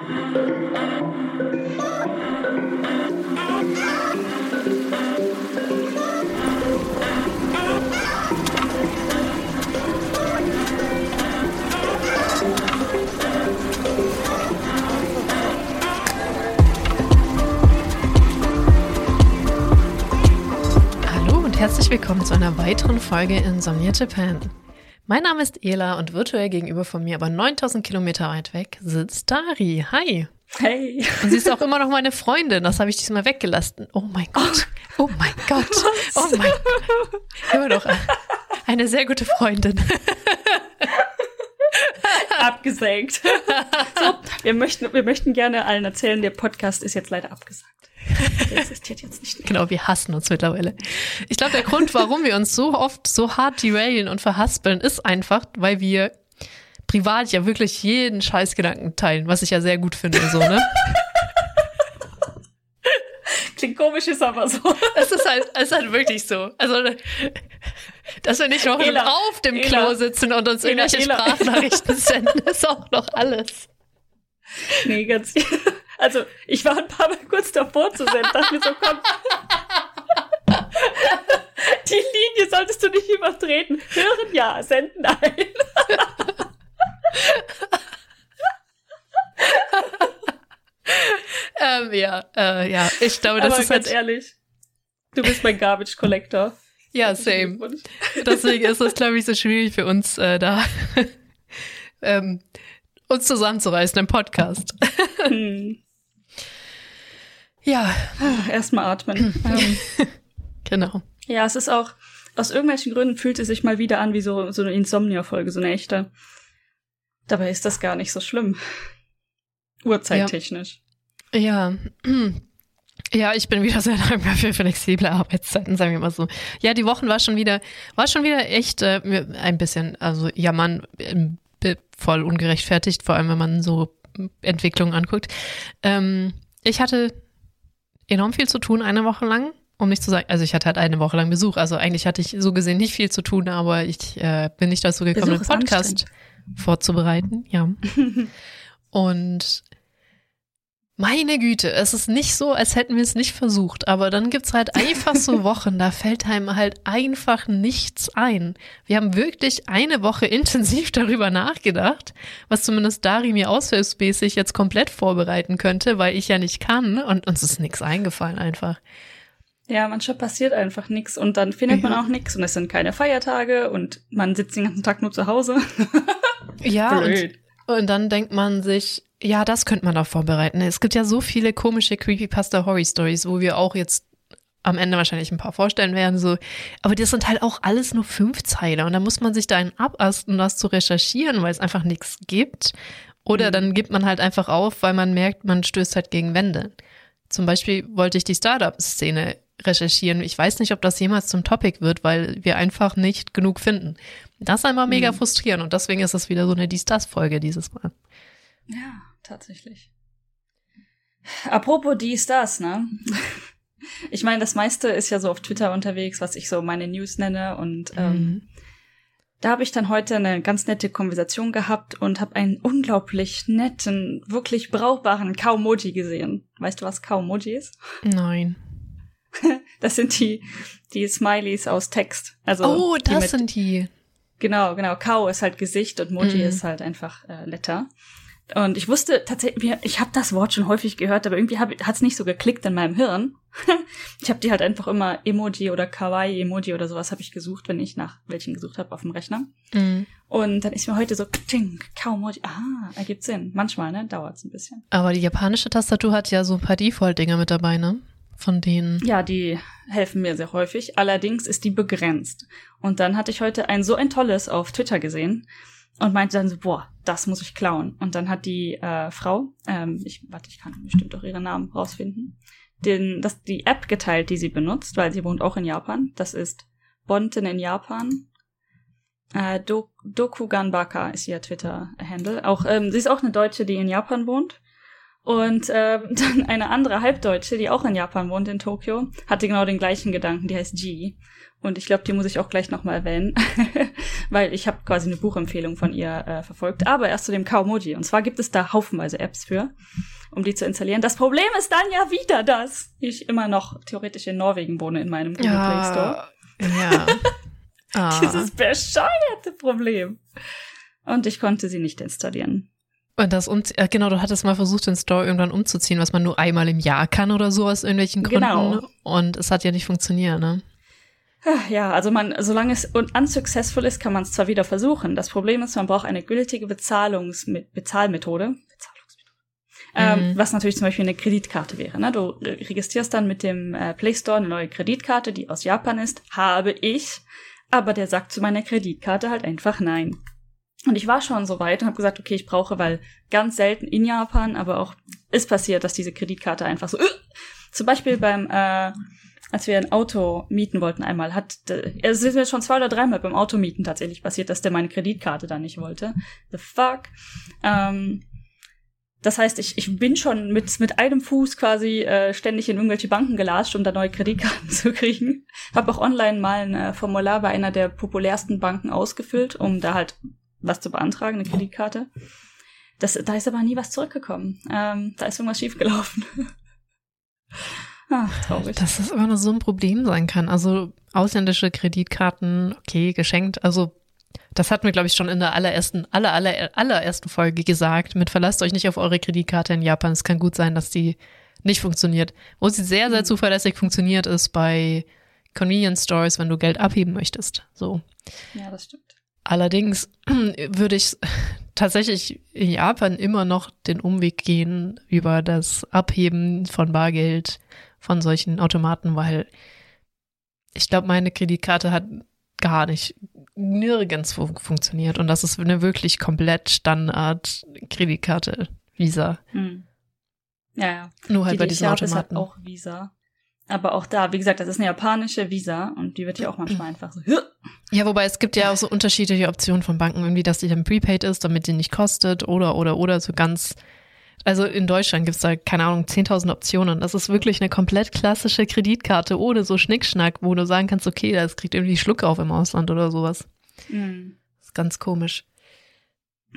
Hallo und herzlich willkommen zu einer weiteren Folge Insomnia Japan. Mein Name ist Ela und virtuell gegenüber von mir, aber 9000 Kilometer weit weg, sitzt Dari. Hi. Hey. Und sie ist auch immer noch meine Freundin. Das habe ich diesmal weggelassen. Oh mein Gott. Oh mein Gott. Oh mein Gott. Immer noch eine sehr gute Freundin. Abgesenkt. So, wir möchten, wir möchten gerne allen erzählen, der Podcast ist jetzt leider abgesagt. Der existiert jetzt nicht mehr. Genau, wir hassen uns mittlerweile. Ich glaube, der Grund, warum wir uns so oft so hart derailen und verhaspeln, ist einfach, weil wir privat ja wirklich jeden Scheißgedanken teilen, was ich ja sehr gut finde, so, ne? Klingt komisch, ist aber so. Es ist halt, es ist halt wirklich so. Also, dass wir nicht noch Ela, auf dem Ela, Klo sitzen und uns Ela, irgendwelche. Sprachnachrichten senden, ist auch noch alles. Nee, ganz. Also, ich war ein paar Mal kurz davor zu senden, dachte mir so, komm. Die Linie solltest du nicht übertreten. Hören ja, senden ein. Ähm, ja, äh, ja, ich glaube, das aber ist ganz halt, ehrlich, du bist mein Garbage Collector. ja, same. Deswegen ist es, glaube ich, so schwierig für uns, äh, da ähm, uns zusammenzureißen im Podcast. Hm. Ja, Erstmal atmen. ähm, genau. Ja, es ist auch, aus irgendwelchen Gründen fühlt es sich mal wieder an wie so, so eine Insomnia-Folge, so eine echte. Dabei ist das gar nicht so schlimm. Uhrzeittechnisch. Ja. Ja, ich bin wieder sehr dankbar für flexible Arbeitszeiten, sagen wir mal so. Ja, die Wochen war schon wieder, war schon wieder echt äh, ein bisschen, also jammern ähm, be- voll ungerechtfertigt, vor allem wenn man so Entwicklungen anguckt. Ähm, ich hatte enorm viel zu tun eine Woche lang, um nicht zu sagen, also ich hatte halt eine Woche lang Besuch, also eigentlich hatte ich so gesehen nicht viel zu tun, aber ich äh, bin nicht dazu gekommen, den Podcast vorzubereiten, ja. Und meine Güte, es ist nicht so, als hätten wir es nicht versucht, aber dann gibt's halt einfach so Wochen, da fällt einem halt einfach nichts ein. Wir haben wirklich eine Woche intensiv darüber nachgedacht, was zumindest Dari mir aushilfsmäßig jetzt komplett vorbereiten könnte, weil ich ja nicht kann und uns ist nichts eingefallen einfach. Ja, manchmal passiert einfach nichts und dann findet man auch nichts und es sind keine Feiertage und man sitzt den ganzen Tag nur zu Hause. Ja, und, und dann denkt man sich, ja, das könnte man doch vorbereiten. Es gibt ja so viele komische Creepypasta-Horror-Stories, wo wir auch jetzt am Ende wahrscheinlich ein paar vorstellen werden, so. Aber das sind halt auch alles nur fünf Zeiler und da muss man sich da einen abasten, das zu recherchieren, weil es einfach nichts gibt. Oder Mhm. dann gibt man halt einfach auf, weil man merkt, man stößt halt gegen Wände. Zum Beispiel wollte ich die Startup-Szene recherchieren. Ich weiß nicht, ob das jemals zum Topic wird, weil wir einfach nicht genug finden. Das ist einmal mega Mhm. frustrierend und deswegen ist es wieder so eine Dies-Das-Folge dieses Mal. Ja, tatsächlich. Apropos dies, das, ne? Ich meine, das meiste ist ja so auf Twitter unterwegs, was ich so meine News nenne. Und ähm, Mhm. da habe ich dann heute eine ganz nette Konversation gehabt und habe einen unglaublich netten, wirklich brauchbaren Kaumoji gesehen. Weißt du, was Kaumoji ist? Nein. Das sind die, die Smileys aus Text. Also oh, die das mit- sind die. Genau, genau. Kau ist halt Gesicht und Moji Mhm. ist halt einfach äh, Letter. Und ich wusste tatsächlich, ich habe das Wort schon häufig gehört, aber irgendwie hat es nicht so geklickt in meinem Hirn. ich habe die halt einfach immer Emoji oder Kawaii-Emoji oder sowas habe ich gesucht, wenn ich nach welchen gesucht habe auf dem Rechner. Mhm. Und dann ist mir heute so, ting, Kau-Moji, ah, ergibt Sinn. Manchmal, ne, dauert's ein bisschen. Aber die japanische Tastatur hat ja so ein paar Default-Dinger mit dabei, ne? Von denen. Ja, die helfen mir sehr häufig. Allerdings ist die begrenzt. Und dann hatte ich heute ein so ein tolles auf Twitter gesehen und meinte dann so, boah, das muss ich klauen. Und dann hat die äh, Frau, ähm, ich warte, ich kann bestimmt auch ihren Namen rausfinden, den, das, die App geteilt, die sie benutzt, weil sie wohnt auch in Japan. Das ist Bonten in Japan. Äh, Do Dokuganbaka ist ihr Twitter-Handle. Auch ähm, sie ist auch eine Deutsche, die in Japan wohnt. Und ähm, dann eine andere Halbdeutsche, die auch in Japan wohnt, in Tokio, hatte genau den gleichen Gedanken, die heißt G. Und ich glaube, die muss ich auch gleich nochmal erwähnen, weil ich habe quasi eine Buchempfehlung von ihr äh, verfolgt. Aber erst zu dem Kaumoji. Und zwar gibt es da haufenweise Apps für, um die zu installieren. Das Problem ist dann ja wieder, dass ich immer noch theoretisch in Norwegen wohne in meinem Google Ja. Play Store. Ja. ah. Dieses bescheuerte Problem. Und ich konnte sie nicht installieren. Und das um, äh, genau, du hattest mal versucht, den Store irgendwann umzuziehen, was man nur einmal im Jahr kann oder so aus irgendwelchen Gründen. Genau. Und es hat ja nicht funktioniert, ne? Ah, Ja, also man, solange es un unsuccessful ist, kann man es zwar wieder versuchen. Das Problem ist, man braucht eine gültige Bezahlungs Bezahlmethode. Bezahlungsmethode. Ähm, Mhm. was natürlich zum Beispiel eine Kreditkarte wäre. Ne? Du re- registrierst dann mit dem äh, Play Store eine neue Kreditkarte, die aus Japan ist. Habe ich. Aber der sagt zu meiner Kreditkarte halt einfach nein. Und ich war schon so weit und habe gesagt, okay, ich brauche, weil ganz selten in Japan, aber auch ist passiert, dass diese Kreditkarte einfach so, äh, zum Beispiel beim, äh, als wir ein Auto mieten wollten einmal, hat, äh, es ist mir schon zwei oder dreimal beim Automieten tatsächlich passiert, dass der meine Kreditkarte dann nicht wollte. The fuck? Ähm, das heißt, ich, ich bin schon mit, mit einem Fuß quasi äh, ständig in irgendwelche Banken gelatscht, um da neue Kreditkarten zu kriegen. Habe auch online mal ein äh, Formular bei einer der populärsten Banken ausgefüllt, um da halt was zu beantragen, eine Kreditkarte. Das, da ist aber nie was zurückgekommen. Ähm, da ist irgendwas schiefgelaufen. ah, traurig. Dass das immer nur so ein Problem sein kann. Also ausländische Kreditkarten, okay, geschenkt. Also das hatten wir, glaube ich, schon in der allerersten, aller, aller, allerersten Folge gesagt. Mit verlasst euch nicht auf eure Kreditkarte in Japan. Es kann gut sein, dass die nicht funktioniert. Wo sie sehr, sehr Mhm. zuverlässig funktioniert, ist bei Convenience Stores, wenn du Geld abheben möchtest. So. ja, das stimmt. Allerdings würde ich tatsächlich in Japan immer noch den Umweg gehen über das Abheben von Bargeld von solchen Automaten, weil ich glaube, meine Kreditkarte hat gar nicht nirgends fu- funktioniert und das ist eine wirklich komplett Standard Kreditkarte Visa. Hm. Ja, ja. Nur halt die, bei die diesen habe, ist halt Automaten. auch Visa. Aber auch da, wie gesagt, das ist eine japanische Visa und die wird hier auch manchmal einfach so. Ja, wobei es gibt ja auch so unterschiedliche Optionen von Banken, irgendwie, dass die dann prepaid ist, damit die nicht kostet oder, oder, oder so ganz. Also in Deutschland gibt's da, keine Ahnung, 10.000 Optionen. Das ist wirklich eine komplett klassische Kreditkarte ohne so Schnickschnack, wo du sagen kannst, okay, das kriegt irgendwie Schluck auf im Ausland oder sowas. Hm. Das ist ganz komisch.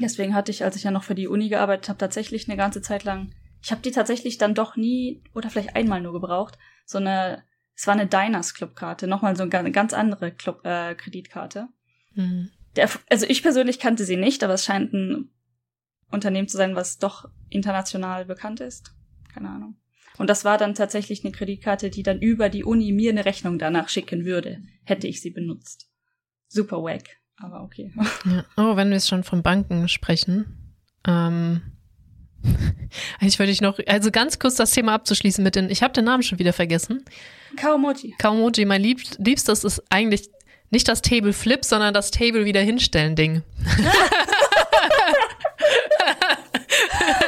Deswegen hatte ich, als ich ja noch für die Uni gearbeitet habe, tatsächlich eine ganze Zeit lang. Ich habe die tatsächlich dann doch nie oder vielleicht einmal nur gebraucht. So eine, es war eine Diners Clubkarte, nochmal so eine ga- ganz andere Club, äh, Kreditkarte. Mhm. Der, also ich persönlich kannte sie nicht, aber es scheint ein Unternehmen zu sein, was doch international bekannt ist. Keine Ahnung. Und das war dann tatsächlich eine Kreditkarte, die dann über die Uni mir eine Rechnung danach schicken würde, hätte ich sie benutzt. Super wack, aber okay. Ja. Oh, wenn wir jetzt schon von Banken sprechen. Ähm, eigentlich wollte ich noch, also ganz kurz das Thema abzuschließen mit den, ich habe den Namen schon wieder vergessen. Kaomoji. Kaumoji, mein Lieb Liebstes ist eigentlich nicht das Table Flip, sondern das Table wieder hinstellen Ding.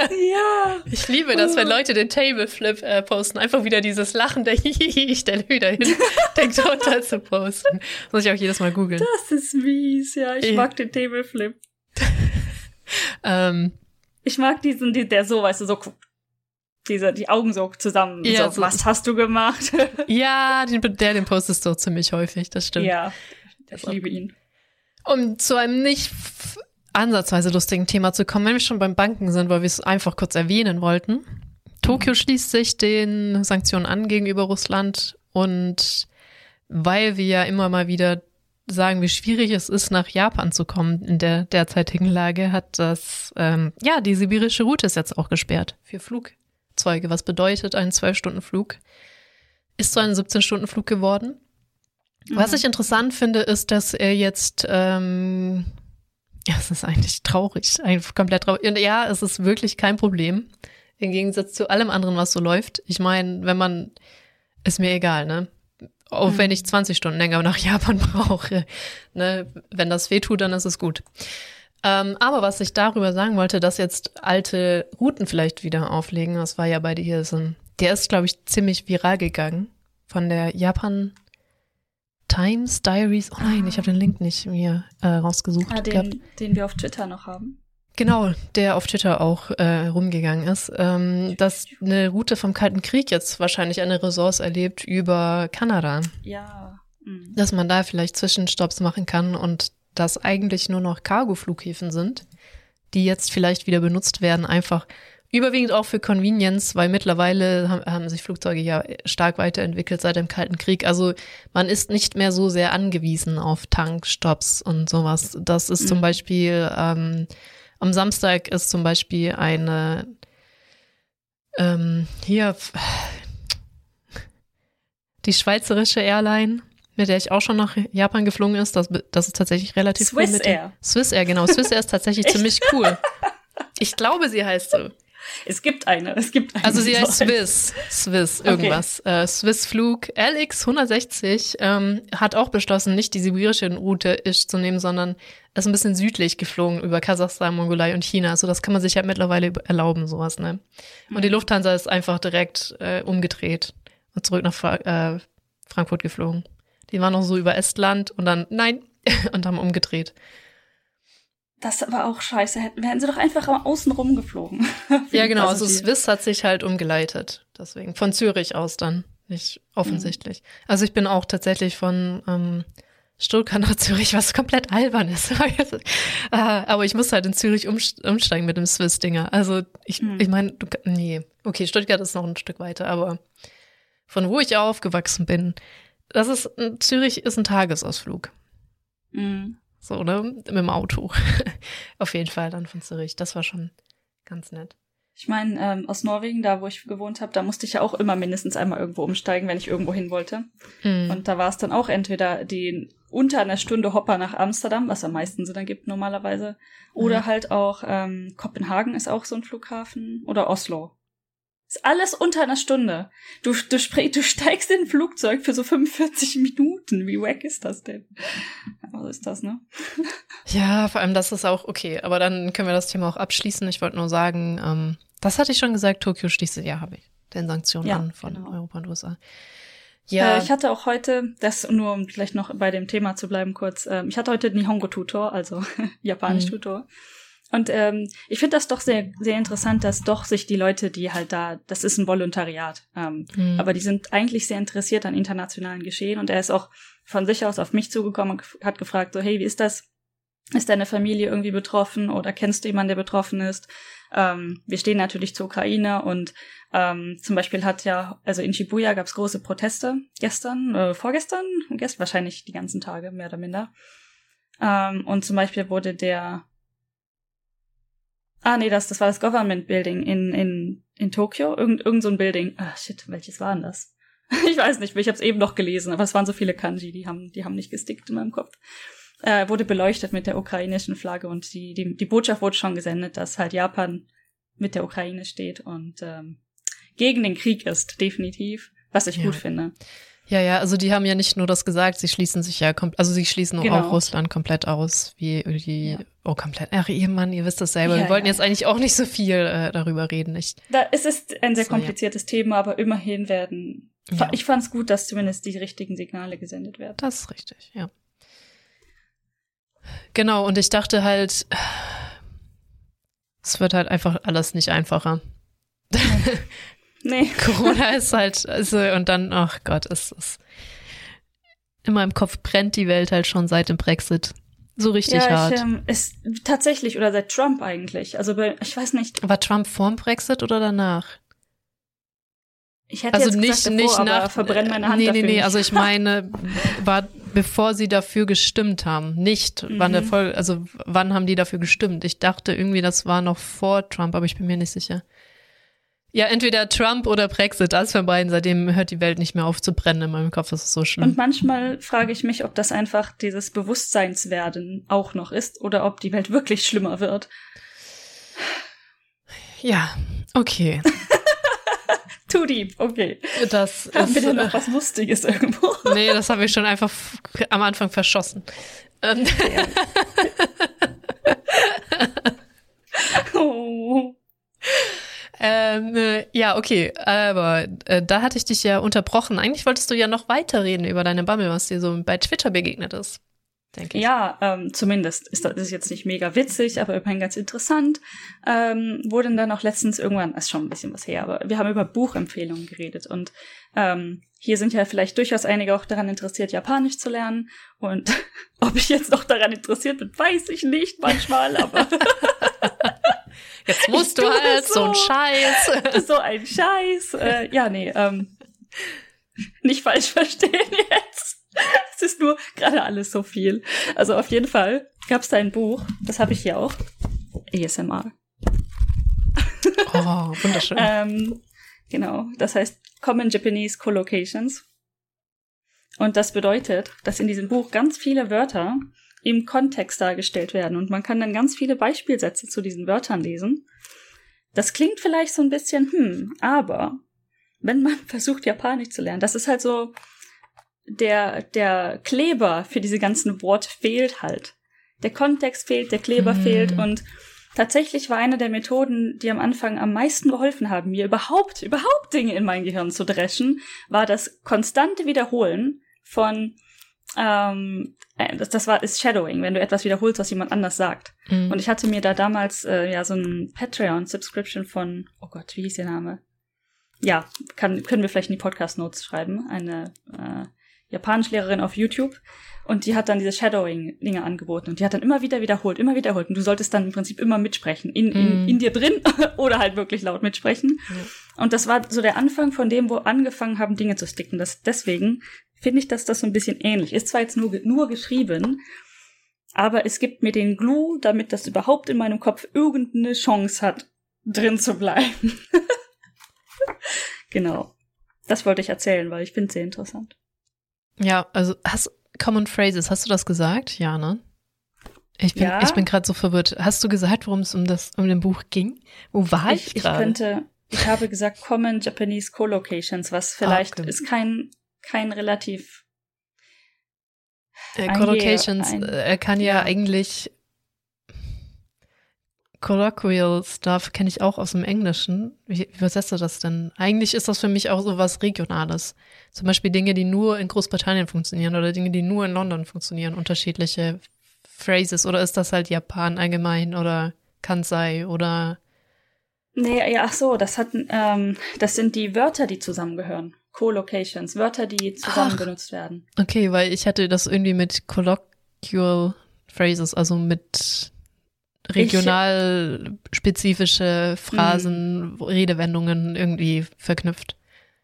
Ja. Ich liebe das, wenn Leute den Table Flip äh, posten, einfach wieder dieses lachende Hihihi, ich stelle wieder hin, Ding drunter zu posten. Das muss ich auch jedes Mal googeln. Das ist mies, ja. Ich mag den Tableflip. Ähm, Ich mag diesen, die, der so, weißt du, so. Diese, die Augen so zusammen. Ja, so, so- was hast du gemacht? ja, den, der, den postest du ziemlich häufig, das stimmt. ja. Ich liebe ihn. Um zu einem nicht ansatzweise lustigen Thema zu kommen, wenn wir schon beim Banken sind, weil wir es einfach kurz erwähnen wollten. Tokio schließt sich den Sanktionen an gegenüber Russland und weil wir ja immer mal wieder sagen, wie schwierig es ist, nach Japan zu kommen in der derzeitigen Lage, hat das, ähm, ja, die sibirische Route ist jetzt auch gesperrt für Flugzeuge. Was bedeutet ein 12-Stunden-Flug? Ist so ein 17-Stunden-Flug geworden. Was Mhm. ich interessant finde, ist, dass er jetzt, ähm, ja, es ist eigentlich traurig, eigentlich komplett traurig. Und ja, es ist wirklich kein Problem. Im Gegensatz zu allem anderen, was so läuft. Ich meine, wenn man, ist mir egal, ne? Auch Mhm. wenn ich 20 Stunden länger nach Japan brauche. Ne? Wenn das weh tut, dann ist es gut. Ähm, aber was ich darüber sagen wollte, dass jetzt alte Routen vielleicht wieder auflegen, das war ja bei dir so ein, der ist, glaube ich, ziemlich viral gegangen von der Japan Times Diaries. Oh nein, ich habe den Link nicht mir äh, rausgesucht. Ah, gehabt. den, den wir auf Twitter noch haben. Genau, der auf Twitter auch äh, rumgegangen ist, ähm, dass eine Route vom Kalten Krieg jetzt wahrscheinlich eine Ressource erlebt über Kanada. Ja. Mhm. dass man da vielleicht Zwischenstopps machen kann und dass eigentlich nur noch Cargo-Flughäfen sind, die jetzt vielleicht wieder benutzt werden, einfach überwiegend auch für Convenience, weil mittlerweile haben, haben sich Flugzeuge ja stark weiterentwickelt seit dem Kalten Krieg. Also man ist nicht mehr so sehr angewiesen auf Tankstops und sowas. Das ist zum Mhm. Beispiel ähm, am Samstag ist zum Beispiel eine ähm, hier die schweizerische Airline, mit der ich auch schon nach Japan geflogen ist. Das, das ist tatsächlich relativ cool. Swiss mit dem- Air. Swiss Air, genau. Swiss Air ist tatsächlich ziemlich cool. Ich glaube, sie heißt so. Es gibt eine, es gibt eine. Also sie heißt Swiss, Swiss, Okay. irgendwas. Äh, Swiss Flug LX 160 ähm, hat auch beschlossen, nicht die sibirische Route Isch zu nehmen, sondern ist ein bisschen südlich geflogen über Kasachstan, Mongolei und China. Also das kann man sich ja mittlerweile erlauben, sowas, ne? Und die. Lufthansa ist einfach direkt äh, umgedreht und zurück nach Fra äh, Frankfurt geflogen. Die waren noch so über Estland und dann nein und haben umgedreht. Das aber auch scheiße. Hätten, wären sie doch einfach außen rum geflogen. Ja, genau. Also Swiss hat sich halt umgeleitet. Deswegen. Von Zürich aus dann. Nicht offensichtlich. Also ich bin auch tatsächlich von ähm, Stuttgart nach Zürich, was komplett albern ist. äh, aber ich muss halt in Zürich umst- umsteigen mit dem Swiss-Dinger. Also ich, Hm. ich meine, du, nee. Okay, Stuttgart ist noch ein Stück weiter, aber von wo ich aufgewachsen bin, das ist, Zürich ist ein Tagesausflug. Mhm. So, ne? Mit dem Auto. Auf jeden Fall dann von Zürich. Das war schon ganz nett. Ich meine, ähm, aus Norwegen, da wo ich gewohnt habe, da musste ich ja auch immer mindestens einmal irgendwo umsteigen, wenn ich irgendwo hin wollte. Hm. Und da war es dann auch entweder die unter einer Stunde Hopper nach Amsterdam, was am meisten Sinn dann gibt normalerweise, oder Mhm. halt auch ähm, Kopenhagen ist auch so ein Flughafen oder Oslo. Ist alles unter einer Stunde. Du, du, du steigst in ein Flugzeug für so 45 Minuten. Wie wack ist das denn? Aber so ist das, ne? Ja, vor allem das ist auch okay. Aber dann können wir das Thema auch abschließen. Ich wollte nur sagen, ähm, das hatte ich schon gesagt, Tokio schließt ja, habe ich den Sanktionen Ja, an von genau. Europa und USA. Ja. Ja, Äh, ich hatte auch heute, das nur um vielleicht noch bei dem Thema zu bleiben kurz, ähm, ich hatte heute Nihongo-Tutor, also Japanisch-Tutor. Und ähm, ich finde das doch sehr, sehr interessant, dass doch sich die Leute, die halt da, das ist ein Volontariat, ähm, hm. aber die sind eigentlich sehr interessiert an internationalen Geschehen und er ist auch von sich aus auf mich zugekommen und hat gefragt, so, hey, wie ist das? Ist deine Familie irgendwie betroffen oder kennst du jemanden, der betroffen ist? Ähm, wir stehen natürlich zur Ukraine und ähm, zum Beispiel hat ja, also in Shibuya gab es große Proteste gestern, äh, vorgestern, gestern wahrscheinlich die ganzen Tage, mehr oder minder. Ähm, und zum Beispiel wurde der Ah, nee, das, das war das Government Building in, in, in Tokio. Irgend, irgend so ein Building. Ah, shit, welches war denn das? ich weiß nicht ich habe es eben noch gelesen, aber es waren so viele Kanji, die haben, die haben nicht gestickt in meinem Kopf. Äh, wurde beleuchtet mit der ukrainischen Flagge und die, die, die Botschaft wurde schon gesendet, dass halt Japan mit der Ukraine steht und ähm, gegen den Krieg ist, definitiv. Was ich Ja. gut finde. Ja, ja, also die haben ja nicht nur das gesagt, sie schließen sich ja komplett, also sie schließen Genau. auch Russland komplett aus, wie die, Ja. oh, komplett. Ach, ihr Mann, ihr wisst das selber. Ja, Wir wollten ja. jetzt eigentlich auch nicht so viel äh, darüber reden. Ich, Da, es ist ein sehr So, kompliziertes Thema, aber immerhin werden. Ich fand es gut, dass zumindest die richtigen Signale gesendet werden. Das ist richtig, ja. Genau, und ich dachte halt, es wird halt einfach alles nicht einfacher. Nee. Corona ist halt, also, und dann, ach Gott, es ist, in meinem Kopf brennt die Welt halt schon seit dem Brexit. So richtig ja, hart. ich, ähm, ist tatsächlich, oder seit Trump eigentlich. Also bei, ich weiß nicht, War Trump vorm Brexit oder danach? ich hätte Also jetzt nicht, gesagt, nicht davor, aber nach. verbrenn meine Hand nee, nee, nee, nicht. also ich meine, war bevor sie dafür gestimmt haben. Nicht, wann der Mhm. Voll, also wann haben die dafür gestimmt? Ich dachte irgendwie, das war noch vor Trump, aber ich bin mir nicht sicher. Ja, entweder Trump oder Brexit, eins von beiden. Seitdem hört die Welt nicht mehr auf zu brennen in meinem Kopf. Das ist so schlimm. Und manchmal frage ich mich, ob das einfach dieses Bewusstseinswerden auch noch ist oder ob die Welt wirklich schlimmer wird. Ja, okay. Too deep, okay. Das Haben ist, wir denn äh, noch was Lustiges irgendwo? nee, das habe ich schon einfach am Anfang verschossen. Ähm, Oh. Ähm, äh, ja, okay, aber äh, da hatte ich dich ja unterbrochen. Eigentlich wolltest du ja noch weiterreden über deine Bubble, was dir so bei Twitter begegnet ist. denke ich. Ja, ähm, zumindest ist das jetzt nicht mega witzig, aber immerhin ganz interessant. Ähm, wurden dann auch letztens irgendwann, ist schon ein bisschen was her, aber wir haben über Buchempfehlungen geredet und ähm, hier sind ja vielleicht durchaus einige auch daran interessiert, Japanisch zu lernen. Und ob ich jetzt noch daran interessiert bin, weiß ich nicht manchmal, aber. jetzt musst du halt so. so ein Scheiß. so ein Scheiß. Äh, ja, nee, ähm, nicht falsch verstehen jetzt. Es ist nur gerade alles so viel. Also auf jeden Fall gab es da ein Buch, das habe ich hier auch. ASMR. Oh, wunderschön. ähm, genau, das heißt Common Japanese Collocations. Und das bedeutet, dass in diesem Buch ganz viele Wörter im Kontext dargestellt werden und man kann dann ganz viele Beispielsätze zu diesen Wörtern lesen. Das klingt vielleicht so ein bisschen, hm, aber wenn man versucht, Japanisch zu lernen, das ist halt so, der, der Kleber für diese ganzen Worte fehlt halt. Der Kontext fehlt, der Kleber hm. fehlt und tatsächlich war eine der Methoden, die am Anfang am meisten geholfen haben, mir überhaupt, überhaupt Dinge in mein Gehirn zu dreschen, war das konstante Wiederholen von ähm, äh, das, das war ist Shadowing, wenn du etwas wiederholst, was jemand anders sagt. Mhm. Und ich hatte mir da damals äh, ja so ein Patreon-Subscription von, oh Gott, wie hieß der Name? Ja, kann, können wir vielleicht in die Podcast-Notes schreiben. Eine äh, Japanischlehrerin auf YouTube und die hat dann diese Shadowing-Dinge angeboten und die hat dann immer wieder wiederholt, immer wiederholt und du solltest dann im Prinzip immer mitsprechen, in, in, mm. in dir drin oder halt wirklich laut mitsprechen. Ja. Und das war so der Anfang von dem, wo angefangen haben, Dinge zu sticken. Das, deswegen finde ich, dass das so ein bisschen ähnlich ist. Zwar jetzt nur, nur geschrieben, aber es gibt mir den Glue, damit das überhaupt in meinem Kopf irgendeine Chance hat, drin zu bleiben. genau. Das wollte ich erzählen, weil ich finde es sehr interessant. Ja, also hast Common Phrases, hast du das gesagt? Ja, ne? Ich bin, ja. ich bin gerade so verwirrt. Hast du gesagt, worum es um das um den Buch ging? Wo war ich, ich gerade? Ich könnte, ich habe gesagt Common Japanese Co-Locations, was vielleicht okay. ist kein kein relativ äh, Co-Locations äh, kann ja, ja, eigentlich Colloquial Stuff kenne ich auch aus dem Englischen. Wie, wie übersetzt du das denn? Eigentlich ist das für mich auch so was Regionales. Zum Beispiel Dinge, die nur in Großbritannien funktionieren oder Dinge, die nur in London funktionieren, unterschiedliche Phrases. Oder ist das halt Japan allgemein oder Kansai oder Nee, ja, ach so, das hat, ähm, das sind die Wörter, die zusammengehören. Co-Locations, Wörter, die zusammen ach, benutzt werden. Okay, weil ich hatte das irgendwie mit Colloquial Phrases, also mit regional spezifische Phrasen, mhm. Redewendungen irgendwie verknüpft.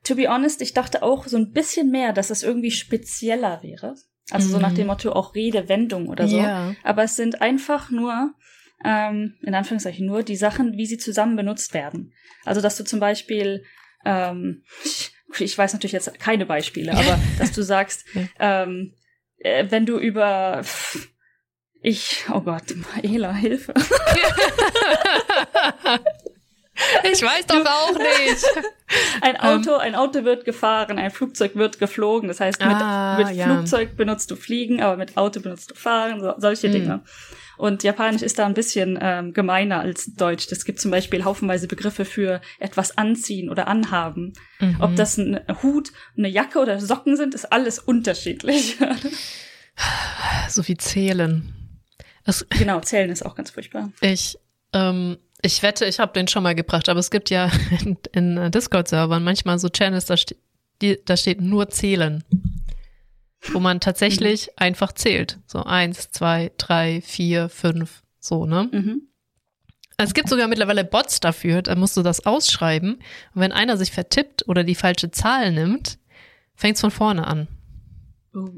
To be honest, ich dachte auch so ein bisschen mehr, dass es irgendwie spezieller wäre. Also mm. so nach dem mhm. Motto auch Redewendung oder so. Yeah. Aber es sind einfach nur, ähm, in Anführungszeichen nur, die Sachen, wie sie zusammen benutzt werden. Also dass du zum Beispiel, ähm, ich weiß natürlich jetzt keine Beispiele, aber dass du sagst, ähm, äh, wenn du über ich, oh Gott, Ela, Hilfe. ich weiß doch auch nicht. Ein Auto, ein Auto wird gefahren, ein Flugzeug wird geflogen. Das heißt, mit, ah, mit ja. Flugzeug benutzt du fliegen, aber mit Auto benutzt du fahren, so, solche mhm. Dinge. Und Japanisch ist da ein bisschen ähm, gemeiner als Deutsch. Es gibt zum Beispiel haufenweise Begriffe für etwas anziehen oder anhaben. Mhm. Ob das ein Hut, eine Jacke oder Socken sind, ist alles unterschiedlich. so wie zählen. Es, genau, zählen ist auch ganz furchtbar. Ich, ähm, ich wette, ich habe den schon mal gebracht, aber es gibt ja in, in Discord-Servern manchmal so Channels, da, ste da steht nur zählen. Wo man tatsächlich mhm. einfach zählt. So eins, zwei, drei, vier, fünf, so, ne? Mhm. Es gibt sogar mittlerweile Bots dafür, da musst du das ausschreiben. Und wenn einer sich vertippt oder die falsche Zahl nimmt, fängt es von vorne an. Oh.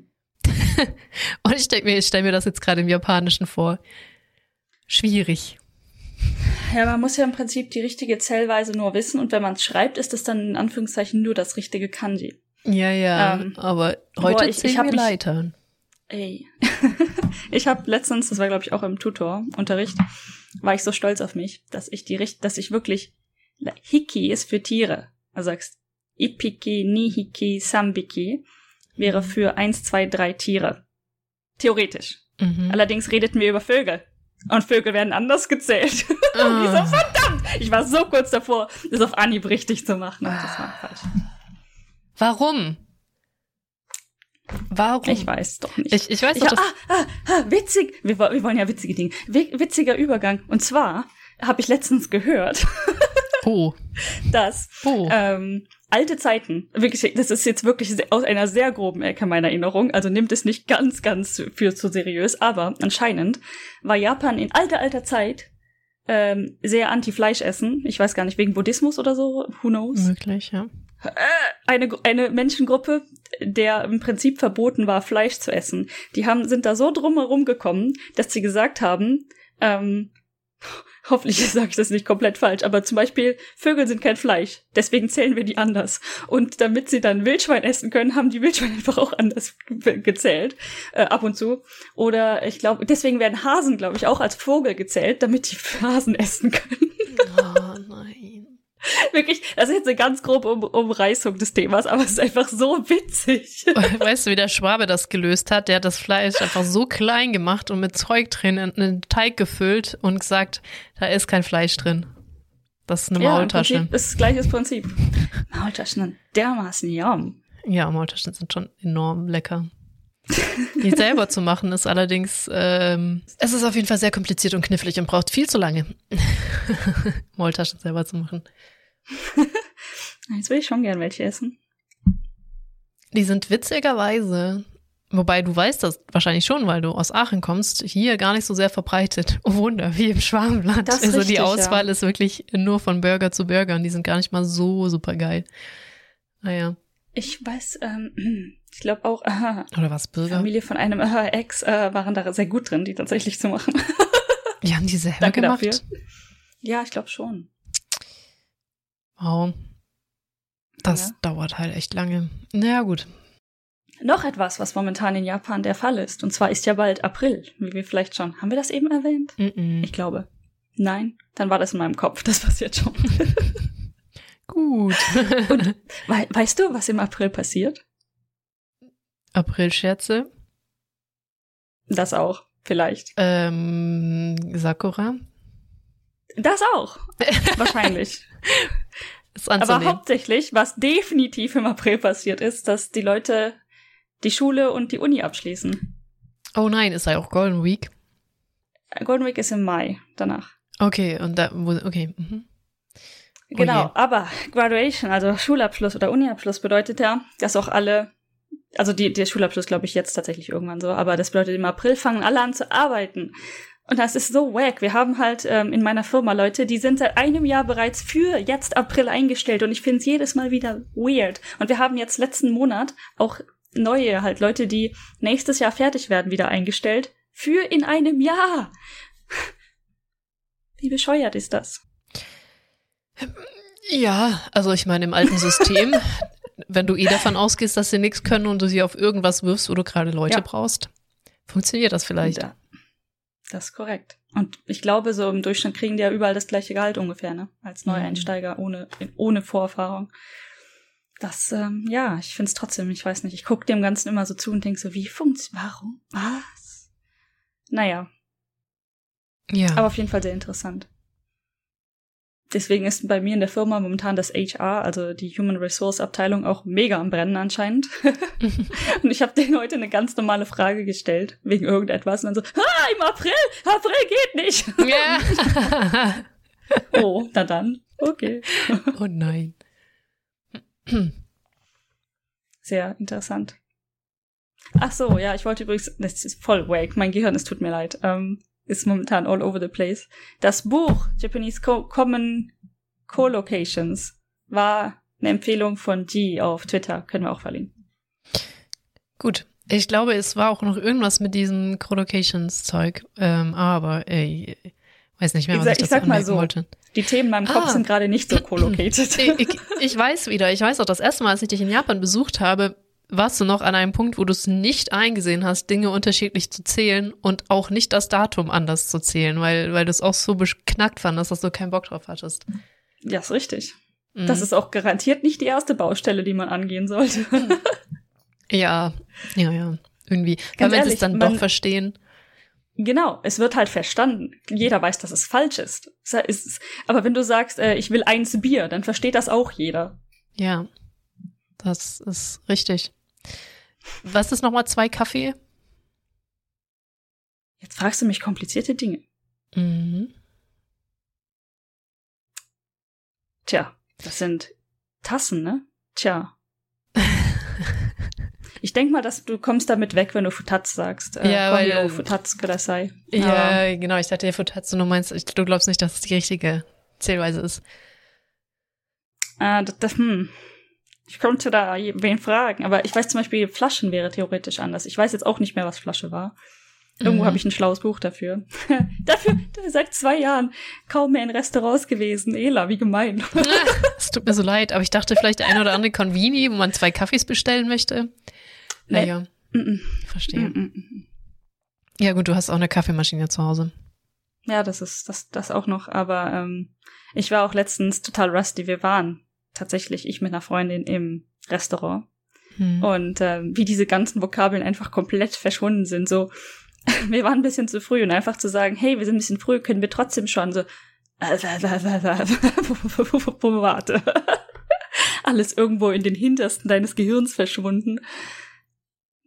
Und ich denke mir, ich stelle mir das jetzt gerade im Japanischen vor. Schwierig. Ja, man muss ja im Prinzip die richtige Zählweise nur wissen und wenn man es schreibt, ist es dann in Anführungszeichen nur das richtige Kanji. Ja, ja, ähm, aber heute boah, ich, ich wir Leitern. Ey. ich habe letztens, das war glaube ich auch im Tutor-Unterricht, war ich so stolz auf mich, dass ich die dass ich wirklich Hiki ist für Tiere. Also sagst Ipiki, Nihiki, Sambiki wäre mhm. für eins, zwei, drei Tiere. Theoretisch. Mhm. Allerdings redeten wir über Vögel. Und Vögel werden anders gezählt. Oh. und ich so, verdammt! Ich war so kurz davor, das auf Anhieb richtig zu machen. Und das war falsch. Warum? Warum? Ich weiß doch nicht. Ich, ich weiß Ich, doch, ah, dass, ah, ah, witzig. Wir, wir wollen ja witzige Dinge. Wi- Witziger Übergang. Und zwar habe ich letztens gehört, oh, dass oh. ähm, alte Zeiten, wirklich, das ist jetzt wirklich aus einer sehr groben Ecke meiner Erinnerung, also nimmt es nicht ganz, ganz für zu seriös, aber anscheinend war Japan in alter, alter Zeit ähm, sehr anti-Fleisch essen. Ich weiß gar nicht, wegen Buddhismus oder so, who knows. möglich, ja. Eine, eine Menschengruppe, der im Prinzip verboten war, Fleisch zu essen. Die haben, sind da so drumherum gekommen, dass sie gesagt haben, ähm, hoffentlich sage ich das nicht komplett falsch, aber zum Beispiel Vögel sind kein Fleisch, deswegen zählen wir die anders. Und damit sie dann Wildschwein essen können, haben die Wildschweine einfach auch anders ge- gezählt, äh, ab und zu. Oder ich glaube, deswegen werden Hasen, glaube ich, auch als Vogel gezählt, damit die Hasen essen können. Oh nein. Wirklich, das ist jetzt eine ganz grobe um Umreißung des Themas, aber es ist einfach so witzig. Weißt du, wie der Schwabe das gelöst hat? Der hat das Fleisch einfach so klein gemacht und mit Zeug drin in einen Teig gefüllt und gesagt, da ist kein Fleisch drin. Das ist eine im Maultasche. Prinzip ist das gleiche Prinzip. Maultaschen sind dermaßen yum. Ja, Maultaschen sind schon enorm lecker. Die selber zu machen ist allerdings, ähm, es ist auf jeden Fall sehr kompliziert und knifflig und braucht viel zu lange. Maultaschen selber zu machen. Jetzt will ich schon gern welche essen. Die sind witzigerweise, wobei du weißt das wahrscheinlich schon, weil du aus Aachen kommst, hier gar nicht so sehr verbreitet. Oh Wunder, wie im Schwabenland. Das also richtig, die ja. Auswahl ist wirklich nur von Burger zu Burger und die sind gar nicht mal so super geil. Naja. Ich weiß, ähm, ich glaube auch, äh, Oder was, Burger? Familie von einem äh, Ex äh, waren da sehr gut drin, die tatsächlich zu machen. Die haben die selber Danke gemacht. dafür. Ja, ich glaube schon. Wow. Das Ja. dauert halt echt lange. Naja, gut. Noch etwas, was momentan in Japan der Fall ist. Und zwar ist ja bald April, wie wir vielleicht schon. Haben wir das eben erwähnt? Mm-mm. Ich glaube. Nein, dann war das in meinem Kopf. Das passiert schon. Gut. We weißt du, was im April passiert? Aprilscherze. Das auch, vielleicht. Ähm, Sakura. Das auch. Wahrscheinlich. Ist Aber anzunehmen. hauptsächlich, was definitiv im April passiert ist, dass die Leute die Schule und die Uni abschließen. Oh nein, ist ja auch Golden Week. Golden Week ist im Mai danach. Okay, und da, okay. Mhm. Oh Genau, je. aber Graduation, also Schulabschluss oder Uniabschluss bedeutet ja, dass auch alle, also die, der Schulabschluss glaube ich jetzt tatsächlich irgendwann so, aber das bedeutet im April fangen alle an zu arbeiten. Und das ist so wack. Wir haben halt ähm, in meiner Firma Leute, die sind seit einem Jahr bereits für jetzt April eingestellt und ich finde es jedes Mal wieder weird. Und wir haben jetzt letzten Monat auch neue halt Leute, die nächstes Jahr fertig werden, wieder eingestellt. Für in einem Jahr. Wie bescheuert ist das? Ja, also ich meine, im alten System, wenn du eh davon ausgehst, dass sie nichts können und du sie auf irgendwas wirfst, wo du gerade Leute Ja. brauchst, funktioniert das vielleicht. Ja, das ist korrekt. Und ich glaube, so im Durchschnitt kriegen die ja überall das gleiche Gehalt ungefähr, ne? Als Neueinsteiger ohne, ohne Vorerfahrung. Das, ähm, ja, ich find's trotzdem, ich weiß nicht, ich guck dem Ganzen immer so zu und denk so, wie funktioniert, warum, was? Naja, Ja. aber auf jeden Fall sehr interessant. Deswegen ist bei mir in der Firma momentan das HR, also die Human Resource Abteilung, auch mega am Brennen anscheinend. und ich habe denen heute eine ganz normale Frage gestellt, wegen irgendetwas. Und dann so, ah, im April, April geht nicht. ja. oh, na dann, okay. oh nein. Sehr interessant. Ach so, ja, ich wollte übrigens, das ist voll wake, mein Gehirn, es tut mir leid, ähm, ist momentan all over the place. Das Buch Japanese Co Common Co-Locations war eine Empfehlung von G auf Twitter, können wir auch verlinken. Gut. Ich glaube, es war auch noch irgendwas mit diesem Collocations-Zeug, ähm, aber ey, weiß nicht mehr, Ich was ich, das ich sag mal so. wollte. Die Themen in meinem Kopf Ah. sind gerade nicht so co-located. Ich, ich, ich weiß wieder, ich weiß auch, das erste Mal, als ich dich in Japan besucht habe, warst du noch an einem Punkt, wo du es nicht eingesehen hast, Dinge unterschiedlich zu zählen und auch nicht das Datum anders zu zählen, weil, weil du es auch so beknackt fandest, dass du keinen Bock drauf hattest. ja, ist richtig. Mhm. Das ist auch garantiert nicht die erste Baustelle, die man angehen sollte. ja, ja, ja, irgendwie. Ganz weil ehrlich, es dann man- doch verstehen. Genau, es wird halt verstanden. Jeder weiß, dass es falsch ist- Aber wenn du sagst, äh, ich will eins Bier, dann versteht das auch jeder. Ja, das ist richtig. Was ist nochmal zwei Kaffee? Jetzt fragst du mich komplizierte Dinge. Mhm. Tja, das sind Tassen, ne? Tja. ich denk mal, dass du kommst damit weg, wenn du Futatz sagst. Äh, Ja, weil- Konyo, Futatz, Kudasai. Ja, genau. Ich dachte, ja, Futatsu, du meinst, du glaubst nicht, dass es die richtige Zählweise ist. Äh, das, das, hm. Ich könnte da wen fragen, aber ich weiß zum Beispiel, Flaschen wäre theoretisch anders. Ich weiß jetzt auch nicht mehr, was Flasche war. Irgendwo Mhm. habe ich ein schlaues Buch dafür. dafür seit zwei Jahren kaum mehr in Restaurants gewesen. Ela, wie gemein. Es tut mir so leid, aber ich dachte vielleicht der eine oder andere Convini, wo man zwei Kaffees bestellen möchte. Nee. Naja, Mm, verstehe. mm, mm, mm. Ja gut, du hast auch eine Kaffeemaschine zu Hause. Ja, das ist das, das auch noch. Aber ähm, ich war auch letztens total rusty. Wir waren tatsächlich, ich mit einer Freundin im Restaurant. Hm. Und ähm, wie diese ganzen Vokabeln einfach komplett verschwunden sind. So, wir waren ein bisschen zu früh und einfach zu sagen, hey, wir sind ein bisschen früh, können wir trotzdem schon so. Warte. Alles irgendwo in den Hintersten deines Gehirns verschwunden.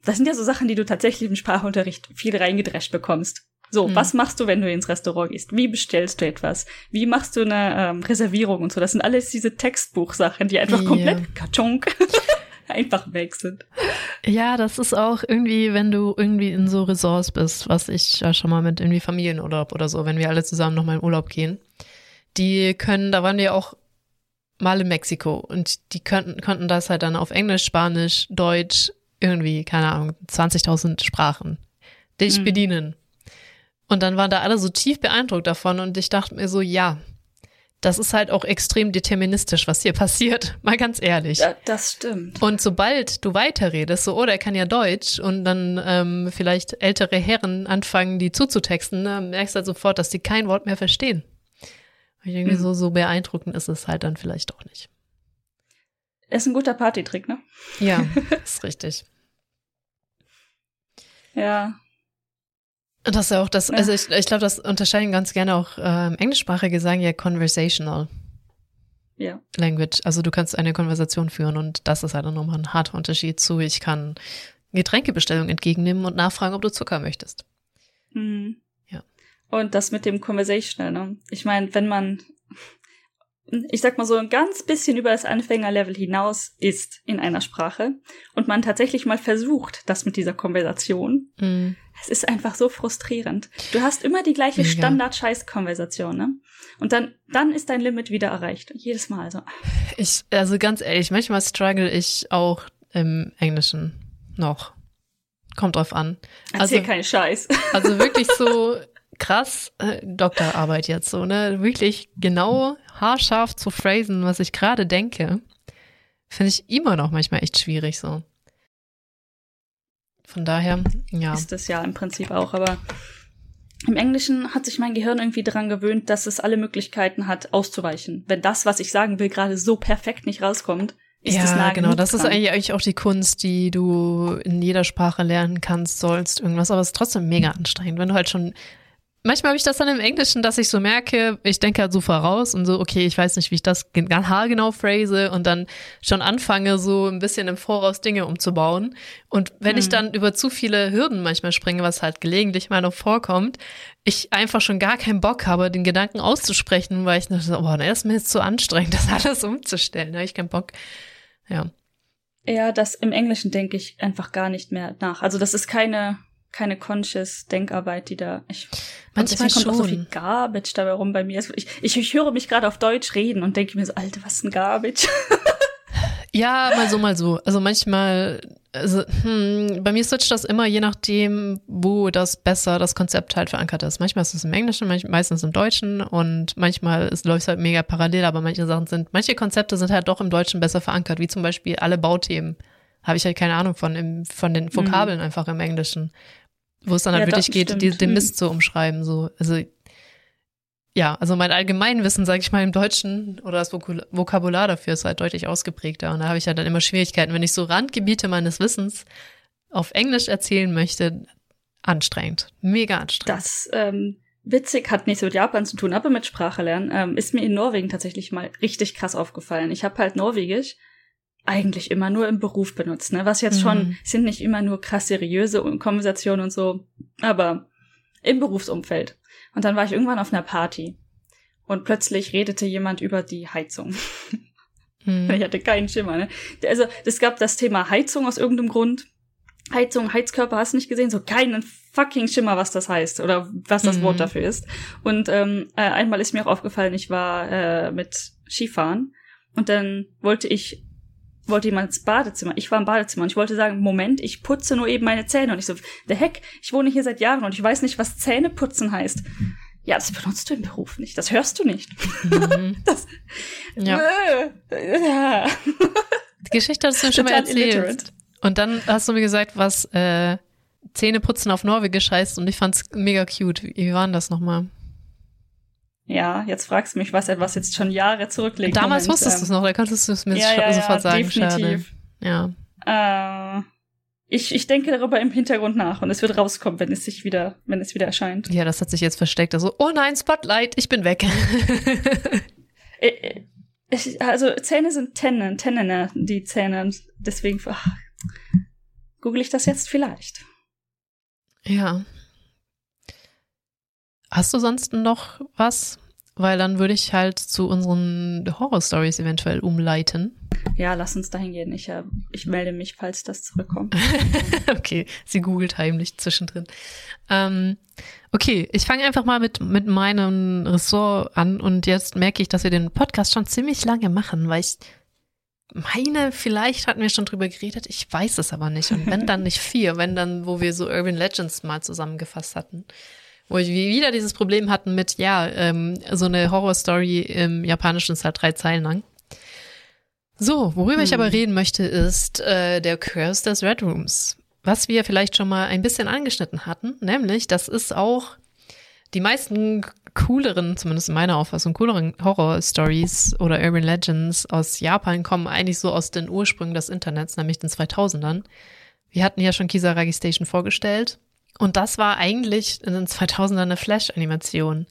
Das sind ja so Sachen, die du tatsächlich im Sprachunterricht viel reingedrescht bekommst. So, Mhm. was machst du, wenn du ins Restaurant gehst? Wie bestellst du etwas? Wie machst du eine ähm, Reservierung und so? Das sind alles diese Textbuchsachen, die einfach Ja. komplett kartonk einfach weg sind. Ja, das ist auch irgendwie, wenn du irgendwie in so Resorts bist, was ich ja schon mal mit irgendwie Familienurlaub oder so, wenn wir alle zusammen nochmal in Urlaub gehen. Die können, da waren wir auch mal in Mexiko und die könnten, konnten das halt dann auf Englisch, Spanisch, Deutsch, irgendwie, keine Ahnung, 20.000 Sprachen dich Mhm. bedienen. Und dann waren da alle so tief beeindruckt davon und ich dachte mir so, ja, das ist halt auch extrem deterministisch, was hier passiert, mal ganz ehrlich. Ja, das stimmt. Und sobald du weiterredest, so, oh, der kann ja Deutsch und dann ähm, vielleicht ältere Herren anfangen, die zuzutexten, ne, merkst du halt sofort, dass die kein Wort mehr verstehen. Und irgendwie Mhm. so, so beeindruckend ist es halt dann vielleicht auch nicht. Ist ein guter Partytrick, ne? Ja, ist richtig. Ja. Das ist ja auch das, also ich, ich glaube, das unterscheiden ganz gerne auch ähm, englischsprachige sagen ja conversational Ja. language. Also du kannst eine Konversation führen und das ist halt nochmal ein harter Unterschied zu, ich kann Getränkebestellung entgegennehmen und nachfragen, ob du Zucker möchtest. Mhm. Ja. Und das mit dem Conversational, ne? Ich meine, wenn man, ich sag mal so ein ganz bisschen über das Anfängerlevel hinaus ist in einer Sprache und man tatsächlich mal versucht, das mit dieser Konversation, Mhm. Es ist einfach so frustrierend. Du hast immer die gleiche Mega. Standard-Scheiß-Konversation, ne? Und dann, dann ist dein Limit wieder erreicht. Jedes Mal so. Ich, also ganz ehrlich, manchmal struggle ich auch im Englischen noch. Kommt drauf an. Erzähl Also- keinen Scheiß. Also wirklich so krass äh, Doktorarbeit jetzt so, ne? Wirklich genau haarscharf zu phrasen, was ich gerade denke, finde ich immer noch manchmal echt schwierig so. Von daher, ja. ist es ja im Prinzip auch, aber im Englischen hat sich mein Gehirn irgendwie daran gewöhnt, dass es alle Möglichkeiten hat, auszuweichen. Wenn das, was ich sagen will, gerade so perfekt nicht rauskommt, ist es ja, nah genau. Das ist dran. eigentlich, eigentlich auch die Kunst, die du in jeder Sprache lernen kannst, sollst, irgendwas. Aber es ist trotzdem mega anstrengend, wenn du halt schon. Manchmal habe ich das dann im Englischen, dass ich so merke, ich denke halt so voraus und so, okay, ich weiß nicht, wie ich das gen- haargenau phrase und dann schon anfange, so ein bisschen im Voraus Dinge umzubauen. Und wenn ich Mhm. dann über zu viele Hürden manchmal springe, was halt gelegentlich mal noch vorkommt, ich einfach schon gar keinen Bock habe, den Gedanken auszusprechen, weil ich dachte, oh, das ist mir jetzt zu anstrengend, das alles umzustellen. Da habe ich keinen Bock. Ja. Ja, das im Englischen denke ich einfach gar nicht mehr nach. Also das ist keine keine conscious Denkarbeit, die da ich Manchmal kommt auch so viel schon. Garbage dabei rum bei mir. Also Ich, ich, ich höre mich gerade auf Deutsch reden und denke mir so, Alter, was ist ein Garbage? Ja, mal so, mal so. Also manchmal, also, hm, bei mir switcht das immer, je nachdem, wo das besser das Konzept halt verankert ist. Manchmal ist es im Englischen, manch, meistens im Deutschen und manchmal läuft es halt mega parallel, aber manche Sachen sind, manche Konzepte sind halt doch im Deutschen besser verankert, wie zum Beispiel alle Bauthemen. Habe ich halt keine Ahnung von, im, von den Vokabeln einfach im Englischen. Wo es dann halt Ja, wirklich das geht, die, den Hm. Mist zu umschreiben, so. Also, ja, also mein Allgemeinwissen, sage ich mal, im Deutschen oder das Vokabular dafür ist halt deutlich ausgeprägter. Und da habe ich halt dann immer Schwierigkeiten, wenn ich so Randgebiete meines Wissens auf Englisch erzählen möchte. Anstrengend. Mega anstrengend. Das ähm, witzig hat nichts mit Japan zu tun, aber mit Sprache lernen. Ähm, ist mir in Norwegen tatsächlich mal richtig krass aufgefallen. Ich habe halt Norwegisch eigentlich immer nur im Beruf benutzt, ne? Was jetzt Mhm. schon, sind nicht immer nur krass seriöse Konversationen und so, aber im Berufsumfeld. Und dann war ich irgendwann auf einer Party und plötzlich redete jemand über die Heizung. Hm. Ich hatte keinen Schimmer, ne? Also, es gab das Thema Heizung aus irgendeinem Grund. Heizung, Heizkörper, hast du nicht gesehen? So keinen fucking Schimmer, was das heißt oder was das Mhm. Wort dafür ist. Und ähm, äh, einmal ist mir auch aufgefallen, ich war äh, mit Skifahren und dann wollte ich wollte jemand ins Badezimmer. Ich war im Badezimmer und ich wollte sagen, Moment, ich putze nur eben meine Zähne. Und ich so, der Heck, ich wohne hier seit Jahren und ich weiß nicht, was Zähneputzen heißt. Ja, das benutzt du im Beruf nicht. Das hörst du nicht. Mhm. Das, Ja. Äh, ja. Die Geschichte hast du mir schon mal erzählt. illiterate. Und dann hast du mir gesagt, was äh, Zähneputzen auf Norwegisch heißt und ich fand's mega cute. Wie, wie war denn das nochmal? Ja, jetzt fragst du mich, was etwas jetzt schon Jahre zurückliegt. Damals Moment, wusstest ähm, du es noch, da konntest du es mir ja, ja, sofort ja, sagen. definitiv. Schade. Ja. Äh, ich, ich denke darüber im Hintergrund nach und es wird rauskommen, wenn es sich wieder, wenn es wieder erscheint. ja, das hat sich jetzt versteckt. Also, oh nein, Spotlight, ich bin weg. Äh, äh, also Zähne sind Tennen, Tennene, die Zähne. Deswegen ach, google ich das jetzt vielleicht. ja. Hast du sonst noch was? Weil dann würde ich halt zu unseren Horror-Stories eventuell umleiten. Ja, lass uns dahin gehen. Ich, äh, ich melde mich, falls das zurückkommt. okay, sie googelt heimlich zwischendrin. Ähm, okay, ich fange einfach mal mit, mit meinem Ressort an und jetzt merke ich, dass wir den Podcast schon ziemlich lange machen, weil ich meine, vielleicht hatten wir schon drüber geredet, ich weiß es aber nicht. Und wenn dann nicht vier, wenn dann, wo wir so Urban Legends mal zusammengefasst hatten. Wo wir wieder dieses Problem hatten mit, ja, ähm, so eine Horror-Story im Japanischen ist halt drei Zeilen lang. So, worüber ich Hm. aber reden möchte, ist äh, der Curse des Red Rooms. Was wir vielleicht schon mal ein bisschen angeschnitten hatten, nämlich, das ist auch die meisten cooleren, zumindest in meiner Auffassung, cooleren Horror-Stories oder Urban Legends aus Japan kommen eigentlich so aus den Ursprüngen des Internets, nämlich den 2000ern. Wir hatten ja schon Kisaragi Station vorgestellt. Und das war eigentlich in den 2000ern eine Flash-Animation.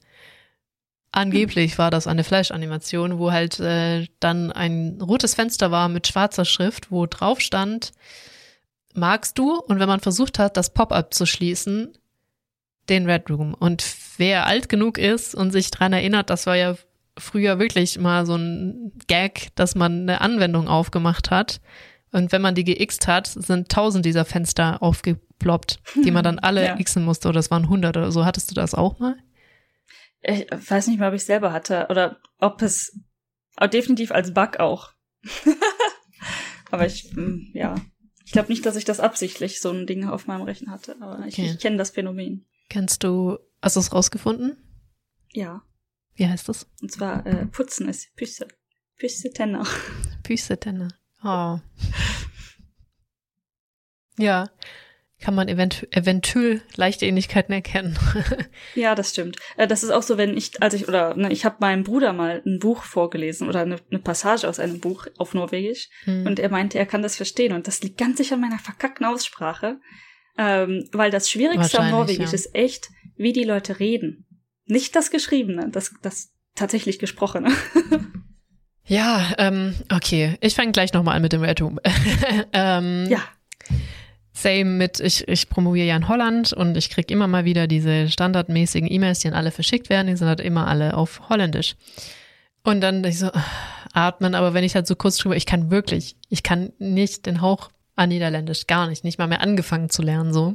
Angeblich war das eine Flash-Animation, wo halt äh, dann ein rotes Fenster war mit schwarzer Schrift, wo drauf stand, magst du? Und wenn man versucht hat, das Pop-up zu schließen, den Red Room. Und wer alt genug ist und sich dran erinnert, das war ja früher wirklich mal so ein Gag, dass man eine Anwendung aufgemacht hat. Und wenn man die geixt hat, sind tausend dieser Fenster aufgeploppt, die man dann alle Ja. xen musste. Oder es waren hundert oder so. Hattest du das auch mal? Ich weiß nicht mehr, ob ich selber hatte oder ob es aber definitiv als Bug auch. aber ich, mm, ja, ich glaube nicht, dass ich das absichtlich so ein Ding auf meinem Rechner hatte, aber ich, Okay. ich kenne das Phänomen. Kennst du, hast du es rausgefunden? Ja, Wie heißt das? und zwar äh, putzen ist Püsse. Püsse Tenner. Büßetenne. Oh. Ja, kann man eventu eventuell leichte Ähnlichkeiten erkennen. Ja, das stimmt. Äh, das ist auch so, wenn ich, als ich, oder ne, ich habe meinem Bruder mal ein Buch vorgelesen oder eine, eine Passage aus einem Buch auf Norwegisch Hm. und er meinte, er kann das verstehen und das liegt ganz sicher an meiner verkackten Aussprache, ähm, weil das Schwierigste am Norwegisch ja. ist echt, wie die Leute reden. Nicht das Geschriebene, das, das tatsächlich Gesprochene. Ja, ähm, okay. Ich fange gleich nochmal an mit dem Room. ähm, ja, Same mit, ich, ich promoviere ja in Holland und ich krieg immer mal wieder diese standardmäßigen E-Mails, die an alle verschickt werden. Die sind halt immer alle auf Holländisch. Und dann ich so, ah, atmen, aber wenn ich halt so kurz drüber, ich kann wirklich, ich kann nicht den Hauch an Niederländisch, gar nicht, nicht mal mehr angefangen zu lernen so.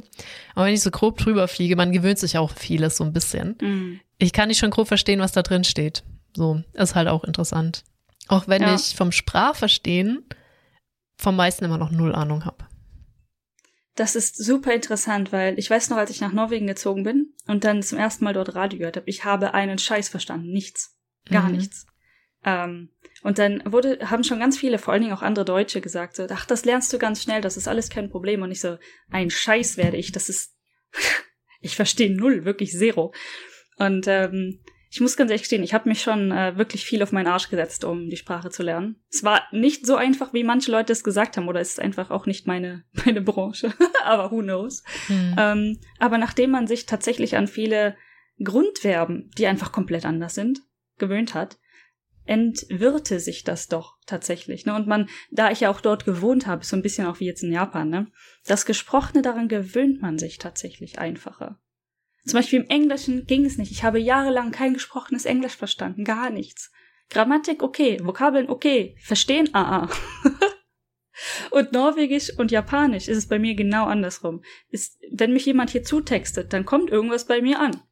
Aber wenn ich so grob drüber fliege, man gewöhnt sich auch vieles so ein bisschen. mm, Ich kann nicht schon grob verstehen, was da drin steht. So, ist halt auch interessant. Auch wenn Ja. ich vom Sprachverstehen vom meisten immer noch null Ahnung habe. Das ist super interessant, weil ich weiß noch, als ich nach Norwegen gezogen bin und dann zum ersten Mal dort Radio gehört habe, ich habe einen Scheiß verstanden, nichts. Gar Mhm. nichts. Ähm, und dann wurde, haben schon ganz viele, vor allen Dingen auch andere Deutsche gesagt, so, ach, das lernst du ganz schnell, das ist alles kein Problem. Und ich so, ein Scheiß werde ich, das ist, ich verstehe null, wirklich zero. Und ähm, ich muss ganz ehrlich gestehen, ich habe mich schon äh, wirklich viel auf meinen Arsch gesetzt, um die Sprache zu lernen. Es war nicht so einfach, wie manche Leute es gesagt haben, oder es ist einfach auch nicht meine, meine Branche. Aber who knows? Hm. Ähm, aber nachdem man sich tatsächlich an viele Grundverben, die einfach komplett anders sind, gewöhnt hat, entwirrte sich das doch tatsächlich. Ne? Und man, da ich ja auch dort gewohnt habe, so ein bisschen auch wie jetzt in Japan, ne? das Gesprochene daran gewöhnt man sich tatsächlich einfacher. Zum Beispiel im Englischen ging es nicht. Ich habe jahrelang kein gesprochenes Englisch verstanden, gar nichts. Grammatik okay, Vokabeln okay, verstehen ah, ah. und Norwegisch und Japanisch ist es bei mir genau andersrum. Ist, wenn mich jemand hier zutextet, dann kommt irgendwas bei mir an.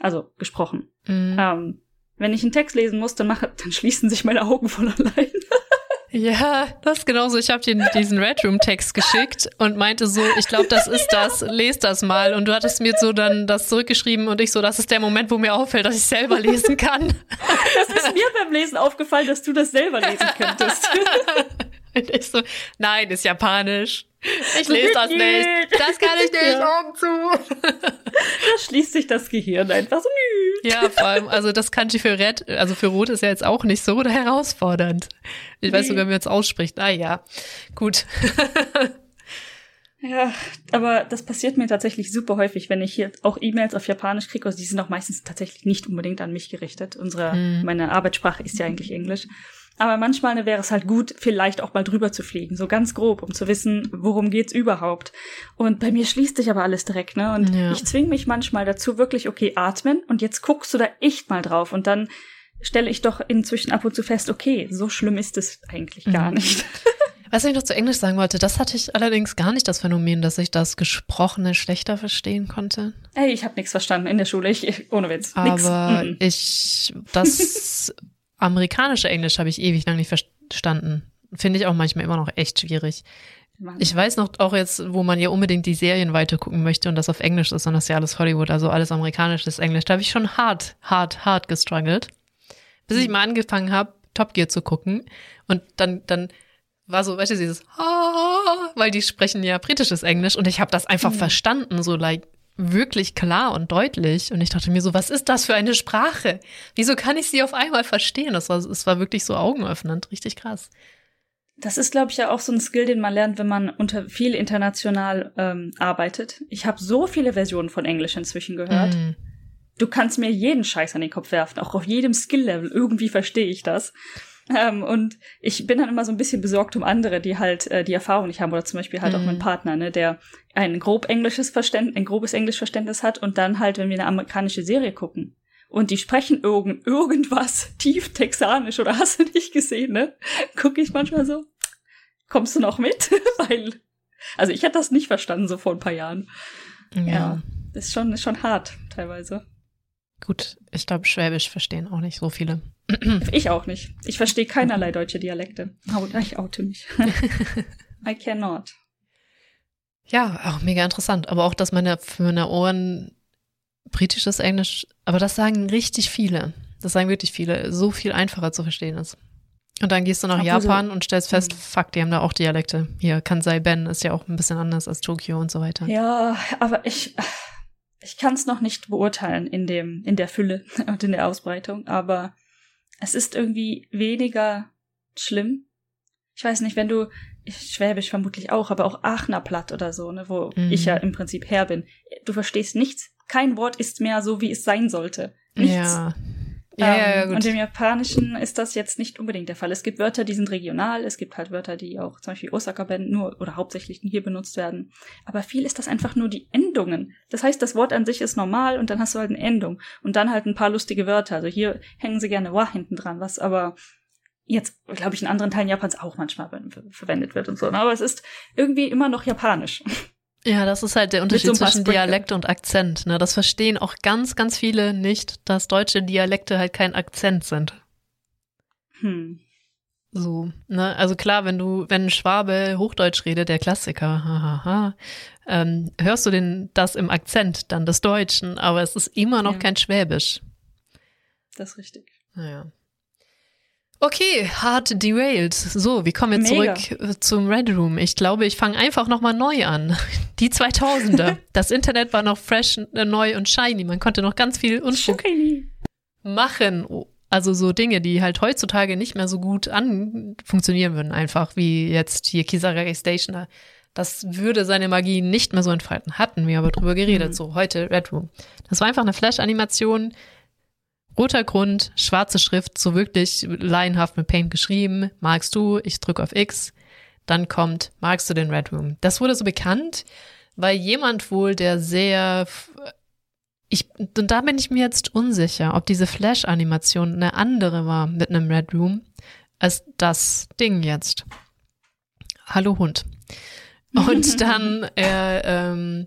Also gesprochen. Mhm. Ähm, wenn ich einen Text lesen muss, dann, mache, dann schließen sich meine Augen von allein. Ja, das ist genauso. Ich habe dir diesen Red Room Text geschickt und meinte so, ich glaube, das ist das, lest das mal. Und du hattest mir so dann das zurückgeschrieben und ich so, das ist der Moment, wo mir auffällt, dass ich selber lesen kann. Das ist mir beim Lesen aufgefallen, dass du das selber lesen könntest. So, nein, ist japanisch. Ich lese das nicht. Das kann ich nicht. Ja. Augen zu. Da schließt sich das Gehirn einfach so. Ja, vor allem, also das Kanji für Red, also für Rot ist ja jetzt auch nicht so herausfordernd. Ich weiß sogar, wie man es ausspricht. Ah ja, gut. Ja, aber das passiert mir tatsächlich super häufig, wenn ich hier auch E-Mails auf Japanisch kriege. Also die sind auch meistens tatsächlich nicht unbedingt an mich gerichtet. Unsere, hm. meine Arbeitssprache ist ja eigentlich Englisch. Aber manchmal wäre es halt gut, vielleicht auch mal drüber zu fliegen, so ganz grob, um zu wissen, worum geht's überhaupt. Und bei mir schließt sich aber alles direkt, ne? Und ja. ich zwinge mich manchmal dazu, wirklich, okay, atmen und jetzt guckst du da echt mal drauf. Und dann stelle ich doch inzwischen ab und zu fest, okay, so schlimm ist es eigentlich mhm. gar nicht. Was ich noch zu Englisch sagen wollte, das hatte ich allerdings gar nicht das Phänomen, dass ich das Gesprochene schlechter verstehen konnte. Ey, ich habe nichts verstanden in der Schule, ich, ohne Witz. Aber nix. ich, das amerikanische Englisch habe ich ewig lang nicht verstanden. Finde ich auch manchmal immer noch echt schwierig. Ich weiß noch auch jetzt, wo man ja unbedingt die Serien weitergucken möchte und das auf Englisch ist und das ist ja alles Hollywood, also alles amerikanisches Englisch. Da habe ich schon hart, hart, hart gestruggelt, bis ich mhm. mal angefangen habe, Top Gear zu gucken und dann, dann war so, weißt du, dieses, weil die sprechen ja britisches Englisch und ich habe das einfach mhm. verstanden, so like wirklich klar und deutlich. Und ich dachte mir so, was ist das für eine Sprache? Wieso kann ich sie auf einmal verstehen? Das war, es war wirklich so augenöffnend, richtig krass. Das ist, glaube ich, ja auch so ein Skill, den man lernt, wenn man unter viel international ähm, arbeitet. Ich habe so viele Versionen von Englisch inzwischen gehört. Mm. Du kannst mir jeden Scheiß an den Kopf werfen, auch auf jedem Skill-Level. Irgendwie verstehe ich das. Ähm, und ich bin dann immer so ein bisschen besorgt um andere, die halt äh, die Erfahrung nicht haben oder zum Beispiel halt mhm. auch mein Partner, ne, der ein grob englisches Verständnis, ein grobes Englischverständnis hat und dann halt, wenn wir eine amerikanische Serie gucken und die sprechen irgend irgendwas tief texanisch oder hast du nicht gesehen, ne? Gucke ich manchmal so, kommst du noch mit? Weil, also ich hätte das nicht verstanden so vor ein paar Jahren. Ja, ja das ist schon, ist schon hart teilweise. Gut, ich glaube, Schwäbisch verstehen auch nicht so viele. Ich auch nicht. Ich verstehe keinerlei deutsche Dialekte. Oh, ich oute mich. I cannot. Ja, auch mega interessant. Aber auch, dass meine, für meine Ohren britisches Englisch, aber das sagen richtig viele. Das sagen wirklich viele, so viel einfacher zu verstehen ist. Und dann gehst du nach Japan so. und stellst fest, mhm. fuck, die haben da auch Dialekte. Hier, Kansai Ben ist ja auch ein bisschen anders als Tokio und so weiter. Ja, aber ich, ich kann es noch nicht beurteilen in dem, in der Fülle und in der Ausbreitung, aber es ist irgendwie weniger schlimm. Ich weiß nicht, wenn du, Schwäbisch vermutlich auch, aber auch Aachener Platt oder so, ne, wo mhm. ich ja im Prinzip her bin. Du verstehst nichts. Kein Wort ist mehr so, wie es sein sollte. Nichts. Ja. Ja, ja, ja, ähm, gut. Und im Japanischen ist das jetzt nicht unbedingt der Fall. Es gibt Wörter, die sind regional, es gibt halt Wörter, die auch zum Beispiel Osaka-Ben nur oder hauptsächlich hier benutzt werden. Aber viel ist das einfach nur die Endungen. Das heißt, das Wort an sich ist normal und dann hast du halt eine Endung und dann halt ein paar lustige Wörter. Also hier hängen sie gerne wa hinten dran, was aber jetzt, glaube ich, in anderen Teilen Japans auch manchmal verwendet wird und so. Aber es ist irgendwie immer noch japanisch. Ja, das ist halt der Unterschied so zwischen Dialekt und Akzent. Ne? Das verstehen auch ganz, ganz viele nicht, dass deutsche Dialekte halt kein Akzent sind. Hm. So, ne? Also klar, wenn du, wenn ein Schwabe Hochdeutsch redet, der Klassiker, hahaha, ähm, hörst du den das im Akzent dann des Deutschen, aber es ist immer noch ja. kein Schwäbisch. Das ist richtig. Naja. Okay, hart derailed. So, wie kommen wir Mega. zurück äh, zum Red Room? Ich glaube, ich fange einfach nochmal neu an. Die 2000er. Das Internet war noch fresh, äh, neu und shiny. Man konnte noch ganz viel Unfug machen. Also so Dinge, die halt heutzutage nicht mehr so gut an funktionieren würden, einfach wie jetzt hier Kisaragi Station. Das würde seine Magie nicht mehr so entfalten. Hatten wir aber drüber geredet, mhm. so heute Red Room. Das war einfach eine Flash-Animation, roter Grund, schwarze Schrift, so wirklich laienhaft mit Paint geschrieben. Magst du? Ich drücke auf X. Dann kommt, magst du den Red Room? Das wurde so bekannt, weil jemand wohl, der sehr ich, und da bin ich mir jetzt unsicher, ob diese Flash-Animation eine andere war mit einem Red Room als das Ding jetzt. Hallo Hund. Und dann, äh, ähm,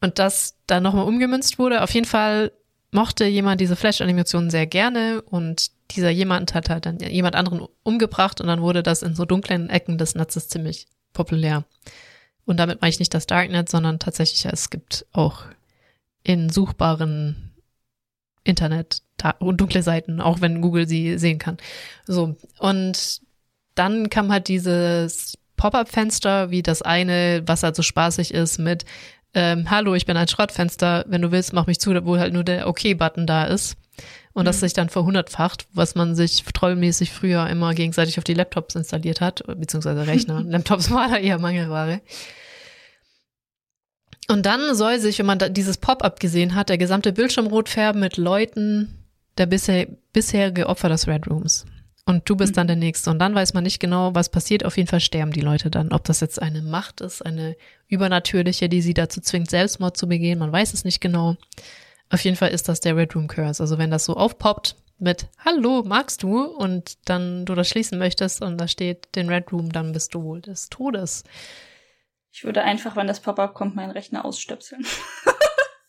und das dann nochmal umgemünzt wurde. Auf jeden Fall mochte jemand diese Flash-Animation sehr gerne und dieser jemand hat halt dann jemand anderen umgebracht und dann wurde das in so dunklen Ecken des Netzes ziemlich populär. Und damit meine ich nicht das Darknet, sondern tatsächlich, es gibt auch in suchbaren Internet und dunkle Seiten, auch wenn Google sie sehen kann. So. Und dann kam halt dieses Pop-up-Fenster, wie das eine, was halt so spaßig ist mit ähm, Hallo, ich bin ein Schrottfenster, wenn du willst, mach mich zu, wo halt nur der OK-Button da ist. Und mhm. das sich dann verhundertfacht, was man sich trollmäßig früher immer gegenseitig auf die Laptops installiert hat, beziehungsweise Rechner. Laptops war da eher Mangelware. Und dann soll sich, wenn man dieses Pop-up gesehen hat, der gesamte Bildschirm rot färben mit Leuten der bisher, bisherige Opfer des Red Rooms. Und du bist mhm. dann der Nächste. Und dann weiß man nicht genau, was passiert. Auf jeden Fall sterben die Leute dann. Ob das jetzt eine Macht ist, eine übernatürliche, die sie dazu zwingt, Selbstmord zu begehen. Man weiß es nicht genau. Auf jeden Fall ist das der Red Room Curse. Also wenn das so aufpoppt mit Hallo, magst du? Und dann du das schließen möchtest und da steht den Red Room, dann bist du wohl des Todes. Ich würde einfach, wenn das Pop-up kommt, meinen Rechner ausstöpseln.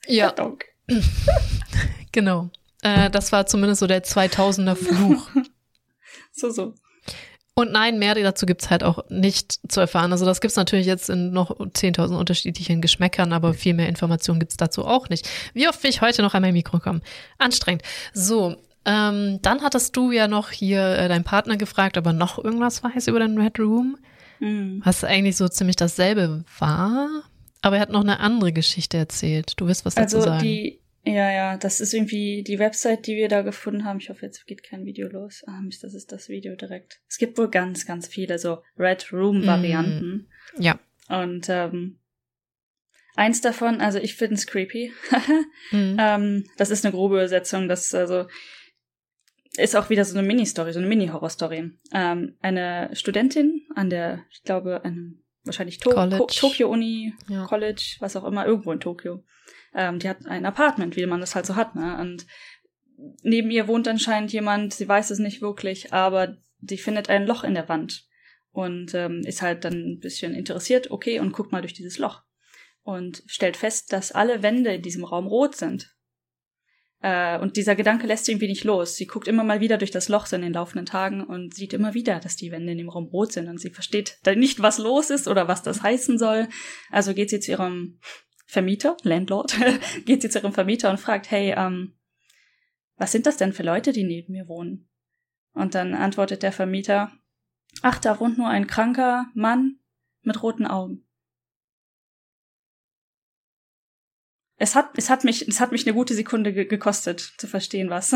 ja. genau. Äh, das war zumindest so der 2000er Fluch. so, so. Und nein, mehr dazu gibt's halt auch nicht zu erfahren. Also das gibt's natürlich jetzt in noch 10.000 unterschiedlichen Geschmäckern, aber viel mehr Informationen gibt's dazu auch nicht. Wie oft will ich heute noch einmal im Mikro kommen? Anstrengend. So, ähm, dann hattest du ja noch hier äh, deinen Partner gefragt, aber noch irgendwas weiß über den Red Room? Mhm. Was eigentlich so ziemlich dasselbe war. Aber er hat noch eine andere Geschichte erzählt. Du wirst was dazu also sagen. Die, ja, ja, das ist irgendwie die Website, die wir da gefunden haben. Ich hoffe, jetzt geht kein Video los. Ah, Mist, das ist das Video direkt. Es gibt wohl ganz, ganz viele so Red Room-Varianten. Mm, ja. Und ähm, eins davon, also ich finde es creepy. mm. ähm, das ist eine grobe Übersetzung, das also ist auch wieder so eine Mini-Story, so eine Mini-Horror-Story. Ähm, eine Studentin an der, ich glaube, einem wahrscheinlich to College. Tokyo Uni, ja. College, was auch immer, irgendwo in Tokio. Ähm, die hat ein Apartment, wie man das halt so hat, ne? Und neben ihr wohnt anscheinend jemand, sie weiß es nicht wirklich, aber die findet ein Loch in der Wand und ähm, ist halt dann ein bisschen interessiert, okay, und guckt mal durch dieses Loch und stellt fest, dass alle Wände in diesem Raum rot sind. Äh, und dieser Gedanke lässt sie irgendwie nicht los. Sie guckt immer mal wieder durch das Loch in den laufenden Tagen und sieht immer wieder, dass die Wände in dem Raum rot sind und sie versteht dann nicht, was los ist oder was das heißen soll. Also geht sie zu ihrem Vermieter, Landlord, geht sie zu ihrem Vermieter und fragt, hey, ähm, was sind das denn für Leute, die neben mir wohnen? Und dann antwortet der Vermieter, ach, da wohnt nur ein kranker Mann mit roten Augen. Es hat, es hat mich, es hat mich eine gute Sekunde ge gekostet, zu verstehen, was,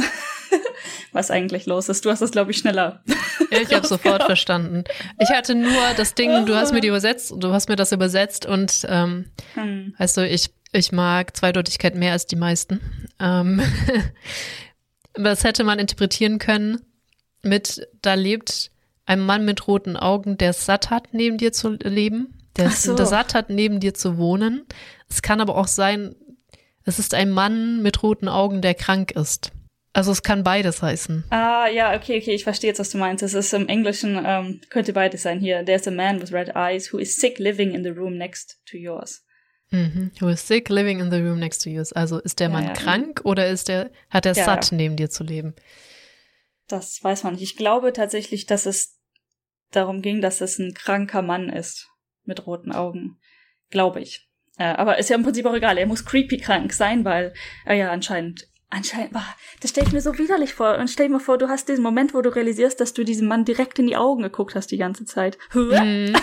was eigentlich los ist. Du hast das, glaube ich, schneller. Ich habe sofort verstanden. Ich hatte nur das Ding, du hast mir die übersetzt, du hast mir das übersetzt und ähm, hm. weißt du, ich, ich mag Zweideutigkeit mehr als die meisten. Ähm, das hätte man interpretieren können mit, da lebt ein Mann mit roten Augen, der es satt hat, neben dir zu leben, der es so. satt hat, neben dir zu wohnen. Es kann aber auch sein, es ist ein Mann mit roten Augen, der krank ist. Also es kann beides heißen. Ah, ja, okay, okay, ich verstehe jetzt, was du meinst. Es ist im Englischen, ähm, könnte beides sein hier. There's a man with red eyes who is sick living in the room next to yours. Mhm. Who is sick living in the room next to yours. Also ist der ja, Mann ja. krank oder ist der, hat er ja, satt, neben dir zu leben? Das weiß man nicht. Ich glaube tatsächlich, dass es darum ging, dass es ein kranker Mann ist mit roten Augen. Glaube ich. Äh, aber ist ja im Prinzip auch egal. Er muss creepy krank sein, weil er ja anscheinend Anscheinend, boah, das stelle ich mir so widerlich vor. Und stell dir mal vor, du hast diesen Moment, wo du realisierst, dass du diesem Mann direkt in die Augen geguckt hast die ganze Zeit. Mhm.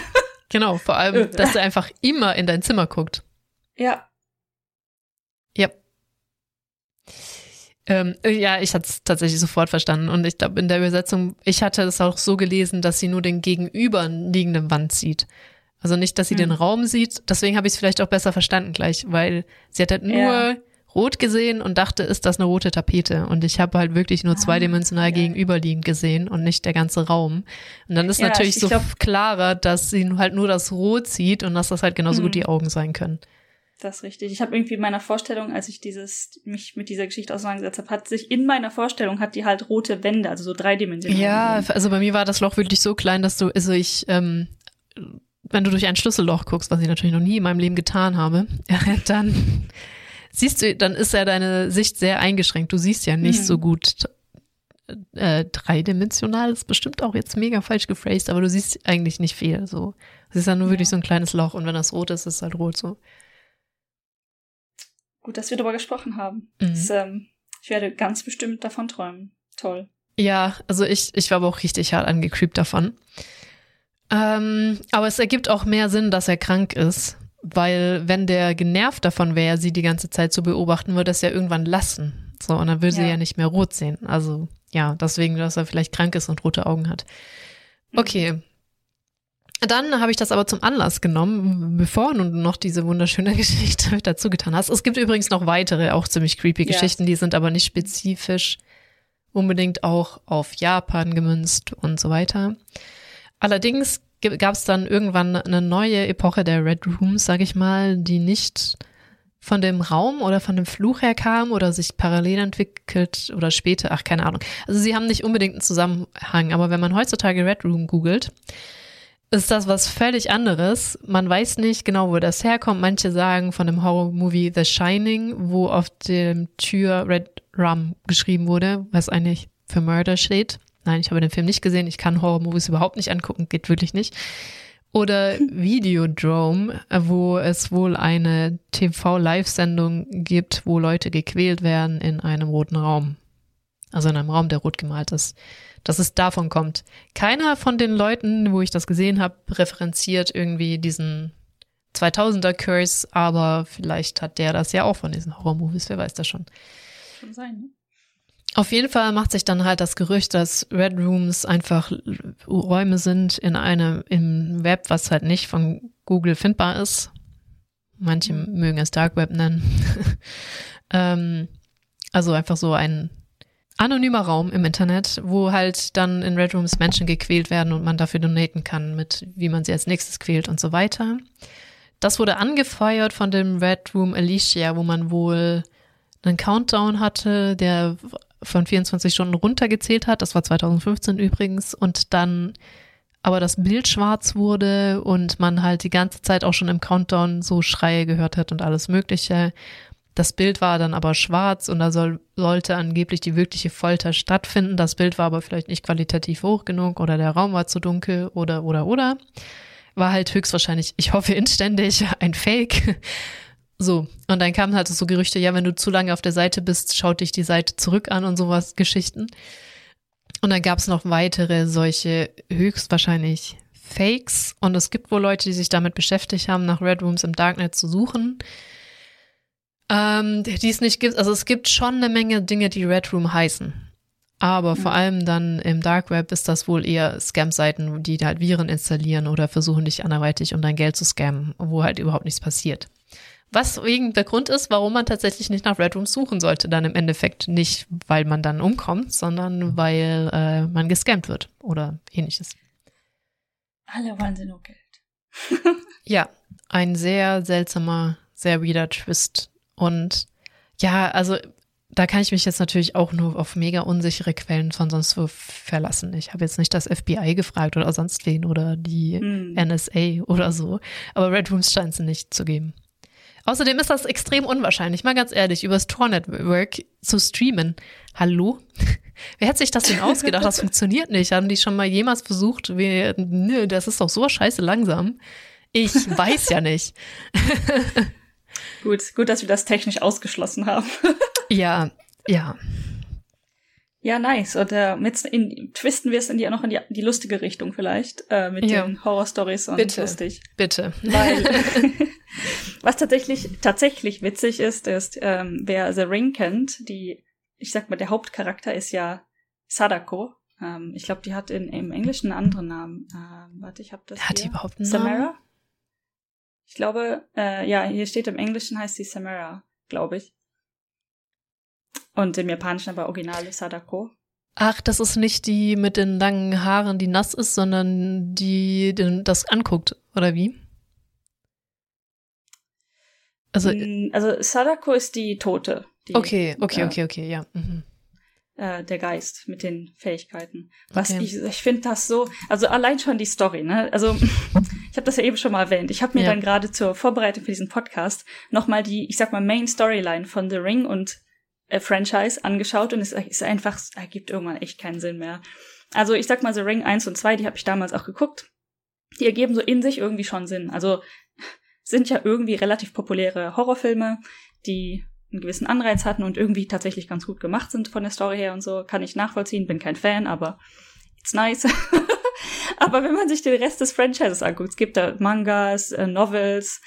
Genau, vor allem, dass er einfach immer in dein Zimmer guckt. Ja. Ja. Ähm, ja, ich hatte es tatsächlich sofort verstanden. Und ich glaube, in der Übersetzung, ich hatte es auch so gelesen, dass sie nur den gegenüberliegenden Wand sieht. Also nicht, dass sie mhm. den Raum sieht. Deswegen habe ich es vielleicht auch besser verstanden gleich, weil sie hat halt nur ja. rot gesehen und dachte, ist das eine rote Tapete? Und ich habe halt wirklich nur zweidimensional ah, gegenüberliegend gesehen und nicht der ganze Raum. Und dann ist ja, natürlich so glaub, klarer, dass sie halt nur das Rot sieht und dass das halt genauso hm. gut die Augen sein können. Das ist richtig. Ich habe irgendwie in meiner Vorstellung, als ich dieses mich mit dieser Geschichte auseinandergesetzt habe, hat sich in meiner Vorstellung hat die halt rote Wände, also so dreidimensional. Ja, also bei mir war das Loch wirklich so klein, dass du, also ich, ähm, wenn du durch ein Schlüsselloch guckst, was ich natürlich noch nie in meinem Leben getan habe, dann siehst du, dann ist ja deine Sicht sehr eingeschränkt. Du siehst ja nicht mhm. so gut äh, dreidimensional, ist bestimmt auch jetzt mega falsch gephrased, aber du siehst eigentlich nicht viel. So, es ist ja nur ja. wirklich so ein kleines Loch und wenn das rot ist, ist es halt rot so. Gut, dass wir darüber gesprochen haben. Mhm. Das, ähm, ich werde ganz bestimmt davon träumen. Toll. Ja, also ich, ich war aber auch richtig hart angecreept davon. Ähm, aber es ergibt auch mehr Sinn, dass er krank ist, weil wenn der genervt davon wäre, sie die ganze Zeit zu beobachten, würde er es ja irgendwann lassen. So, und dann würde ja. sie ja nicht mehr rot sehen. Also ja, deswegen, dass er vielleicht krank ist und rote Augen hat. Mhm. Okay, dann habe ich das aber zum Anlass genommen, bevor du noch diese wunderschöne Geschichte dazu getan hast. Es gibt übrigens noch weitere, auch ziemlich creepy Geschichten, die sind aber nicht spezifisch unbedingt auch auf Japan gemünzt und so weiter. Allerdings gab es dann irgendwann eine neue Epoche der Red Rooms, sag ich mal, die nicht von dem Raum oder von dem Fluch her kam oder sich parallel entwickelt oder später, ach keine Ahnung. Also sie haben nicht unbedingt einen Zusammenhang, aber wenn man heutzutage Red Room googelt, ist das was völlig anderes. Man weiß nicht genau, wo das herkommt. Manche sagen von dem Horror-Movie The Shining, wo auf dem Tür Red Rum geschrieben wurde, was eigentlich für Murder steht. Nein, ich habe den Film nicht gesehen. Ich kann Horror-Movies überhaupt nicht angucken, geht wirklich nicht. Oder Videodrome, wo es wohl eine TV-Live-Sendung gibt, wo Leute gequält werden in einem roten Raum. Also in einem Raum, der rot gemalt ist dass es davon kommt. Keiner von den Leuten, wo ich das gesehen habe, referenziert irgendwie diesen 2000er Curse, aber vielleicht hat der das ja auch von diesen Horror-Movies, wer weiß das schon. Kann sein, ne? Auf jeden Fall macht sich dann halt das Gerücht, dass Red Rooms einfach Räume sind in einem, im Web, was halt nicht von Google findbar ist. Manche mhm. mögen es Dark Web nennen. ähm, also einfach so ein anonymer Raum im Internet, wo halt dann in Red Rooms Menschen gequält werden und man dafür donaten kann, mit wie man sie als nächstes quält und so weiter. Das wurde angefeuert von dem Red Room Alicia, wo man wohl einen Countdown hatte, der von 24 Stunden runtergezählt hat. Das war 2015 übrigens. Und dann aber das Bild schwarz wurde und man halt die ganze Zeit auch schon im Countdown so Schreie gehört hat und alles Mögliche. Das Bild war dann aber schwarz und da soll, sollte angeblich die wirkliche Folter stattfinden. Das Bild war aber vielleicht nicht qualitativ hoch genug oder der Raum war zu dunkel oder, oder, oder. War halt höchstwahrscheinlich, ich hoffe inständig, ein Fake. So, und dann kamen halt so Gerüchte, ja, wenn du zu lange auf der Seite bist, schaut dich die Seite zurück an und sowas, Geschichten. Und dann gab es noch weitere solche höchstwahrscheinlich Fakes. Und es gibt wohl Leute, die sich damit beschäftigt haben, nach Red Rooms im Darknet zu suchen ähm, die es nicht gibt. Also es gibt schon eine Menge Dinge, die Red Room heißen. Aber mhm. vor allem dann im Dark Web ist das wohl eher Scam-Seiten, die halt Viren installieren oder versuchen dich anderweitig um dein Geld zu scammen, wo halt überhaupt nichts passiert. Was wegen der Grund ist, warum man tatsächlich nicht nach Red Rooms suchen sollte, dann im Endeffekt nicht, weil man dann umkommt, sondern weil äh, man gescammt wird oder ähnliches. Alle wollen sie nur Geld. ja, ein sehr seltsamer, sehr weirder Twist und ja, also da kann ich mich jetzt natürlich auch nur auf mega unsichere Quellen von sonst wo verlassen. Ich habe jetzt nicht das FBI gefragt oder sonst wen oder die hm. NSA oder so. Aber Red Rooms scheint es nicht zu geben. Außerdem ist das extrem unwahrscheinlich, mal ganz ehrlich, übers Tor Network zu streamen. Hallo? Wer hat sich das denn ausgedacht? Das funktioniert nicht. Haben die schon mal jemals versucht? Wie, nö, das ist doch so scheiße langsam. Ich weiß ja nicht. Gut, gut, dass wir das technisch ausgeschlossen haben. ja, ja. Ja, nice. Und äh, mit in, twisten wir es in die, noch in die, die lustige Richtung vielleicht, äh, mit ja. den Horror-Stories und bitte, lustig. Bitte. Weil, was tatsächlich, tatsächlich witzig ist, ist, ähm, wer The Ring kennt, die, ich sag mal, der Hauptcharakter ist ja Sadako. Ähm, ich glaube, die hat in, im Englischen einen anderen Namen. Ähm, warte, ich habe das. Hat hier. die überhaupt einen Samara? Namen? Ich glaube, äh, ja, hier steht im Englischen heißt sie Samara, glaube ich. Und im Japanischen aber Original Sadako. Ach, das ist nicht die mit den langen Haaren, die nass ist, sondern die den, das anguckt, oder wie? Also, mm, also Sadako ist die Tote. Die, okay, okay, äh, okay, okay, ja. Mhm. Äh, der Geist mit den Fähigkeiten. Was okay. ich, ich finde das so, also allein schon die Story, ne? Also ich habe das ja eben schon mal erwähnt. Ich habe mir ja. dann gerade zur Vorbereitung für diesen Podcast nochmal die, ich sag mal, Main Storyline von The Ring und äh, Franchise angeschaut und es ist einfach, ergibt irgendwann echt keinen Sinn mehr. Also ich sag mal, The Ring 1 und 2, die habe ich damals auch geguckt. Die ergeben so in sich irgendwie schon Sinn. Also sind ja irgendwie relativ populäre Horrorfilme, die einen gewissen Anreiz hatten und irgendwie tatsächlich ganz gut gemacht sind von der Story her und so. Kann ich nachvollziehen, bin kein Fan, aber it's nice. aber wenn man sich den Rest des Franchises anguckt, es gibt da Mangas, äh, Novels,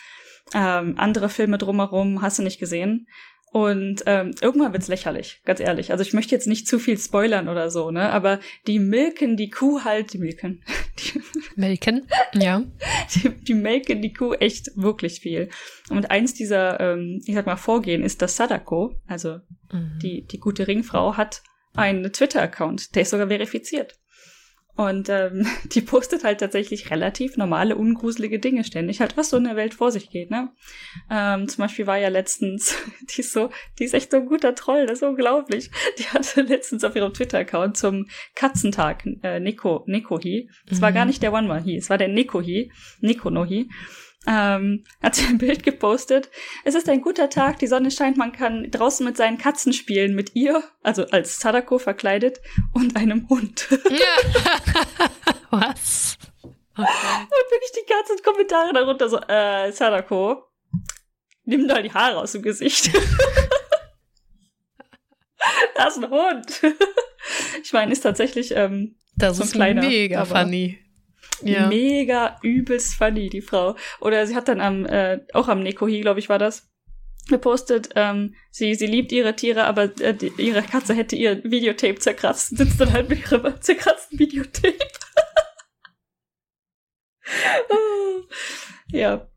ähm, andere Filme drumherum, hast du nicht gesehen. Und ähm, irgendwann wird's lächerlich, ganz ehrlich. Also ich möchte jetzt nicht zu viel spoilern oder so, ne? Aber die milken die Kuh halt, die milken. Die, melken, ja. Die, die melken die Kuh echt wirklich viel. Und eins dieser, ähm, ich sag mal, Vorgehen ist, dass Sadako, also mhm. die, die gute Ringfrau, hat einen Twitter-Account, der ist sogar verifiziert. Und ähm, die postet halt tatsächlich relativ normale, ungruselige Dinge ständig, halt was so in der Welt vor sich geht, ne? Ähm, zum Beispiel war ja letztens, die ist so, die ist echt so ein guter Troll, das ist unglaublich. Die hatte letztens auf ihrem Twitter-Account zum Katzentag äh, Neko, Nekohi. Es mhm. war gar nicht der One-One-Hi, es war der Nekohi, Nekonohi ähm, hat sie ein Bild gepostet. Es ist ein guter Tag, die Sonne scheint, man kann draußen mit seinen Katzen spielen, mit ihr, also als Sadako verkleidet, und einem Hund. Ja. Was? Okay. Und wirklich die ganzen Kommentare darunter so, äh, Sadako, nimm da die Haare aus dem Gesicht. das ist ein Hund. ich meine, ist tatsächlich ähm, das so ein ist kleiner, mega funny. Ja. Mega übelst funny, die Frau. Oder sie hat dann am, äh, auch am Nekohi, glaube ich, war das, gepostet, ähm, sie, sie liebt ihre Tiere, aber äh, die, ihre Katze hätte ihr Videotape zerkratzt. Sitzt dann halt mit ihrem zerkratzten Videotape. ja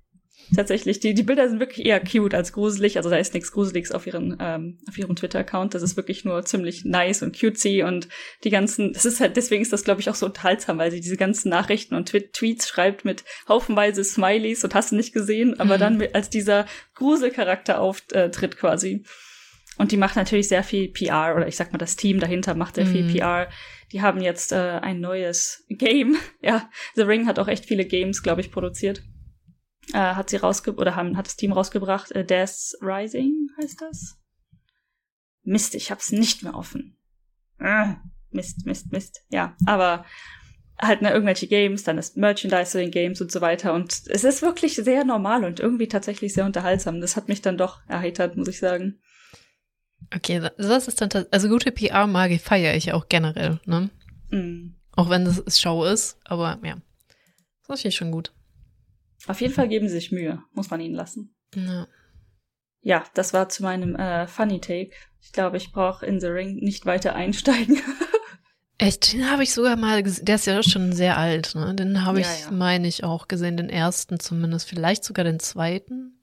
tatsächlich. Die, die Bilder sind wirklich eher cute als gruselig. Also da ist nichts Gruseliges auf ihren, ähm, auf ihrem Twitter-Account. Das ist wirklich nur ziemlich nice und cutesy und die ganzen, das ist halt, deswegen ist das, glaube ich, auch so unterhaltsam, weil sie diese ganzen Nachrichten und Tw Tweets schreibt mit haufenweise Smileys und hast du nicht gesehen, aber mhm. dann als dieser Gruselcharakter auftritt quasi. Und die macht natürlich sehr viel PR, oder ich sag mal, das Team dahinter macht sehr mhm. viel PR. Die haben jetzt äh, ein neues Game. Ja, The Ring hat auch echt viele Games, glaube ich, produziert äh, hat sie rausgebracht, oder haben, hat das Team rausgebracht, äh, Death Rising heißt das? Mist, ich hab's nicht mehr offen. Äh, Mist, Mist, Mist. Ja, aber halt ne, irgendwelche Games, dann ist Merchandise zu den Games und so weiter. Und es ist wirklich sehr normal und irgendwie tatsächlich sehr unterhaltsam. Das hat mich dann doch erheitert, muss ich sagen. Okay, das ist dann, also gute PR-Magie feiere ich auch generell, ne? Mm. Auch wenn es Show ist, aber ja. Das finde ich schon gut. Auf jeden Fall geben sie sich Mühe, muss man ihnen lassen. Ja. Ja, das war zu meinem äh, Funny Take. Ich glaube, ich brauche in The Ring nicht weiter einsteigen. Echt, den habe ich sogar mal gesehen. Der ist ja schon sehr alt, ne? Den habe ich, ja, ja. meine ich, auch gesehen. Den ersten zumindest, vielleicht sogar den zweiten.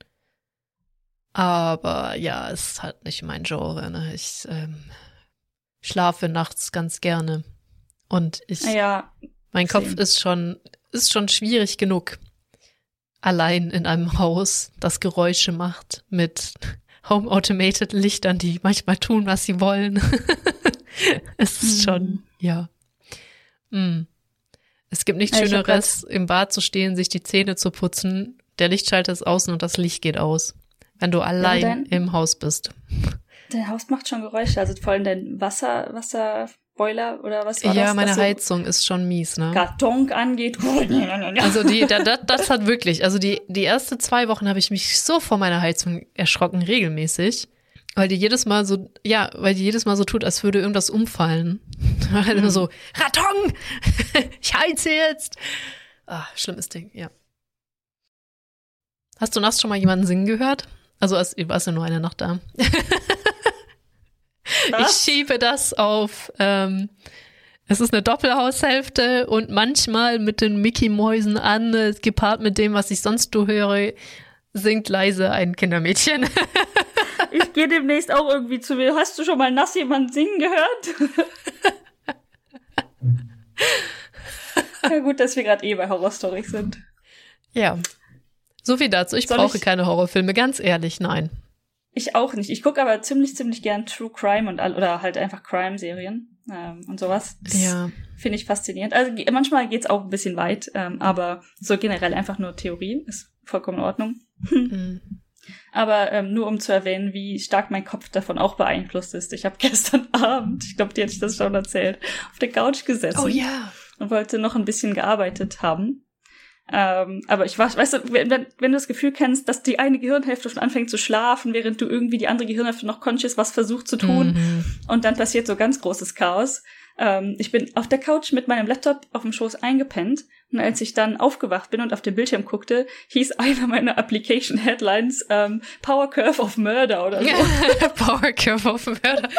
Aber ja, es ist halt nicht mein Genre. Ne? Ich ähm, schlafe nachts ganz gerne. Und ich. Ja. Mein Kopf ist schon, ist schon schwierig genug allein in einem Haus, das Geräusche macht mit Home Automated Lichtern, die manchmal tun, was sie wollen. es ist schon, mhm. ja. Mm. Es gibt nichts Schöneres, im Bad zu stehen, sich die Zähne zu putzen. Der Lichtschalter ist außen und das Licht geht aus. Wenn du allein ja, dein, im Haus bist. Dein Haus macht schon Geräusche, also vor allem dein Wasser, Wasser, Boiler oder was war ja, das? Ja, meine Heizung ist schon mies, ne? Karton angeht. Also die, da, das, das hat wirklich, also die, die erste zwei Wochen habe ich mich so vor meiner Heizung erschrocken, regelmäßig. Weil die jedes Mal so, ja, weil die jedes Mal so tut, als würde irgendwas umfallen. Also mhm. so, Raton! ich heize jetzt! Ah, schlimmes Ding, ja. Hast du nachts schon mal jemanden singen gehört? Also, als, warst ja nur eine Nacht da. Was? Ich schiebe das auf. Ähm, es ist eine Doppelhaushälfte und manchmal mit den Mickey-Mäusen an, äh, gepaart mit dem, was ich sonst so höre, singt leise ein Kindermädchen. ich gehe demnächst auch irgendwie zu mir. Hast du schon mal nass jemanden singen gehört? ja, gut, dass wir gerade eh bei Horrorstories sind. Ja. So viel dazu. Ich Soll brauche ich- keine Horrorfilme, ganz ehrlich, nein. Ich auch nicht. Ich gucke aber ziemlich, ziemlich gern True Crime und all, oder halt einfach Crime-Serien ähm, und sowas. Das Ja. Finde ich faszinierend. Also manchmal geht's auch ein bisschen weit, ähm, aber so generell einfach nur Theorie ist vollkommen in Ordnung. Mhm. Aber ähm, nur um zu erwähnen, wie stark mein Kopf davon auch beeinflusst ist. Ich habe gestern Abend, ich glaube, dir hatte ich das schon erzählt, auf der Couch gesessen Oh ja. und wollte noch ein bisschen gearbeitet haben. Ähm, aber ich war, weißt du, wenn, wenn, wenn du das Gefühl kennst, dass die eine Gehirnhälfte schon anfängt zu schlafen, während du irgendwie die andere Gehirnhälfte noch conscious was versucht zu tun Mhm. und dann passiert so ganz großes Chaos. Ähm, ich bin auf der Couch mit meinem Laptop auf dem Schoß eingepennt und als ich dann aufgewacht bin und auf den Bildschirm guckte, hieß einer meiner Application Headlines ähm, Power Curve of Murder oder so. Power Curve auf Mörder.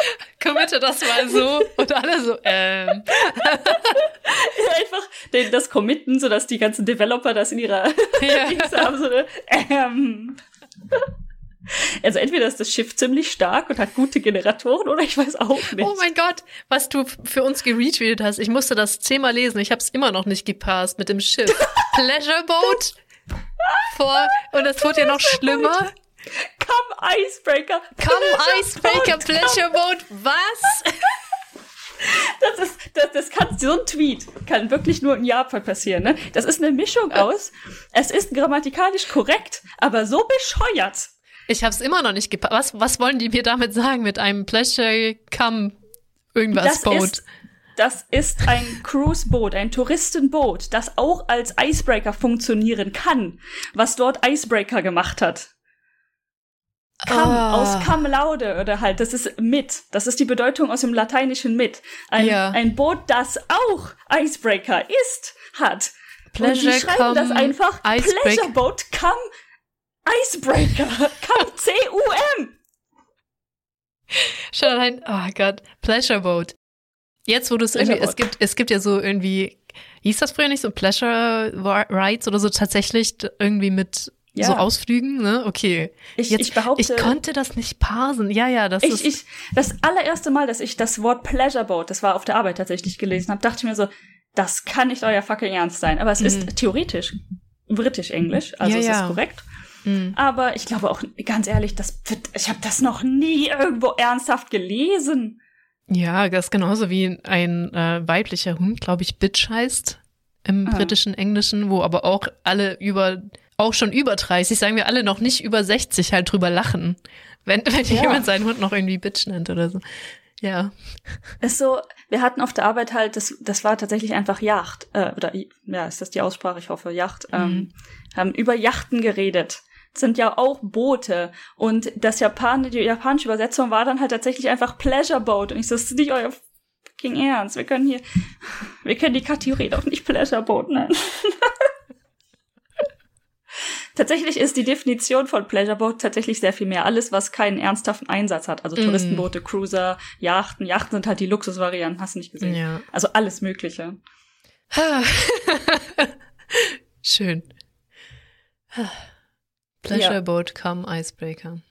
Committe das mal so. Und alle so, ähm. Einfach den, das committen, sodass die ganzen Developer das in ihrer Ja. Haben. So eine, ähm. Also entweder ist das Schiff ziemlich stark und hat gute Generatoren oder ich weiß auch nicht. Oh mein Gott, was du für uns geretweetet hast. Ich musste das zehnmal lesen. Ich habe es immer noch nicht gepasst mit dem Schiff. Pleasure Boat vor und es wurde ja noch schlimmer. Come Icebreaker! Come Icebreaker Pleasure Boat. Was? Das ist, das, das kann, so ein Tweet kann wirklich nur in Japan passieren, ne? Das ist eine Mischung aus, es ist grammatikalisch korrekt, aber so bescheuert. Ich habe es immer noch nicht gepasst. Was, was wollen die mir damit sagen mit einem Pleasure Come irgendwas ist, das ist ein Cruise-Boot, ein Touristenboot, das auch als Icebreaker funktionieren kann, was dort Icebreaker gemacht hat. Come, Ah. aus come laude oder halt, das ist mit. Das ist die Bedeutung aus dem Lateinischen mit. Ein, Ja. ein Boot, das auch Icebreaker ist, hat. Und Pleasure die schreiben das einfach Icebreak- Pleasure Boat come Icebreaker. Come C-U-M. Schon allein, oh Gott, Pleasure Boat. Jetzt, wo du es irgendwie, es gibt, es gibt ja so irgendwie, hieß das früher nicht so Pleasure Rides oder so tatsächlich irgendwie mit Ja. so Ausflügen, ne? Okay. Ich, Jetzt, ich behaupte, ich konnte das nicht parsen. Ja, ja, das ich, ist. ich, das allererste Mal, dass ich das Wort Pleasure Boat, das war auf der Arbeit tatsächlich gelesen habe, dachte ich mir so, das kann nicht euer fucking Ernst sein. Aber es Mhm. ist theoretisch britisch-englisch, also Ja, es ja. ist korrekt. Hm. Aber ich glaube auch, ganz ehrlich, das wird, ich habe das noch nie irgendwo ernsthaft gelesen. Ja, das ist genauso wie ein äh, weiblicher Hund, glaube ich, Bitch heißt im Ah. britischen Englischen, wo aber auch alle über, auch schon über 30, sagen wir alle noch nicht über 60 halt drüber lachen. Wenn, wenn Ja. jemand seinen Hund noch irgendwie Bitch nennt oder so. Ja. Ist so, wir hatten auf der Arbeit halt, das, das war tatsächlich einfach Yacht, äh, oder ja, ist das die Aussprache, ich hoffe, Yacht, ähm, haben über Yachten geredet. Sind ja auch Boote. Und das Japan, die japanische Übersetzung war dann halt tatsächlich einfach Pleasure Boat. Und ich so, das ist nicht euer fucking Ernst. Wir können hier, wir können die Kategorie doch nicht Pleasure Boat nennen. Tatsächlich ist die Definition von Pleasure Boat tatsächlich sehr viel mehr. Alles, was keinen ernsthaften Einsatz hat. Also Mm. Touristenboote, Cruiser, Yachten. Yachten sind halt die Luxusvarianten, hast du nicht gesehen. Ja. Also alles Mögliche. Schön. Pleasure. Boat, come Icebreaker.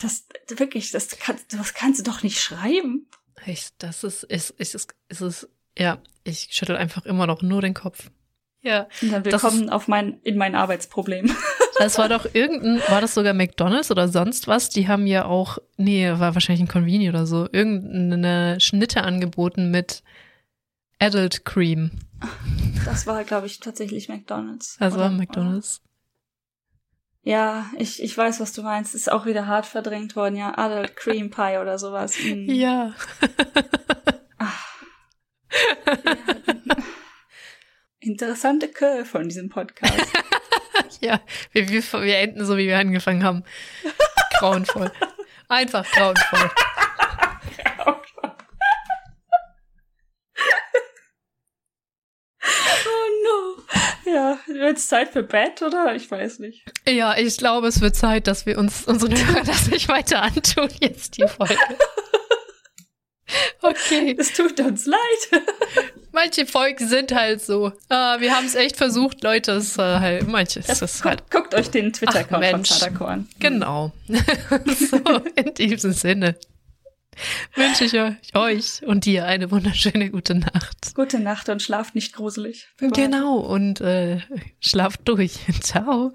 Das wirklich, das kannst, das kannst du doch nicht schreiben. Echt, das ist, ist, ist, ist, ist, ist ja, ich schüttel einfach immer noch nur den Kopf. Ja. Und dann Das willkommen auf mein, in mein Arbeitsproblem. Das war doch irgendein, war das sogar McDonalds oder sonst was? Die haben ja auch, nee, war wahrscheinlich ein Conveni oder so, irgendeine Schnitte angeboten mit Adult Cream. Das war, glaube ich, tatsächlich McDonalds. Das war Oder- McDonalds. Ja, ich, ich weiß, was du meinst. Ist auch wieder hart verdrängt worden, ja. Adult Cream Pie oder sowas. Mm. Ja. Interessante Curve von diesem Podcast. Ja, wir, wir, wir enden so, wie wir angefangen haben. Grauenvoll. Einfach grauenvoll. oh no. Ja, wird es Zeit für Bett, oder? Ich weiß nicht. Ja, ich glaube, es wird Zeit, dass wir uns unseren Hörern das nicht weiter antun, jetzt die Folge. Okay. Es tut uns leid. manche Folgen sind halt so. Ah, wir haben es echt versucht, Leute. Es, äh, halt, manches Das, ist guckt, halt. guckt euch den Twitter-Account von Mensch. Sadako an. Genau. so, in diesem Sinne wünsche ich euch, euch und dir eine wunderschöne gute Nacht. Gute Nacht und schlaft nicht gruselig. Genau, und äh, schlaft durch. Ciao.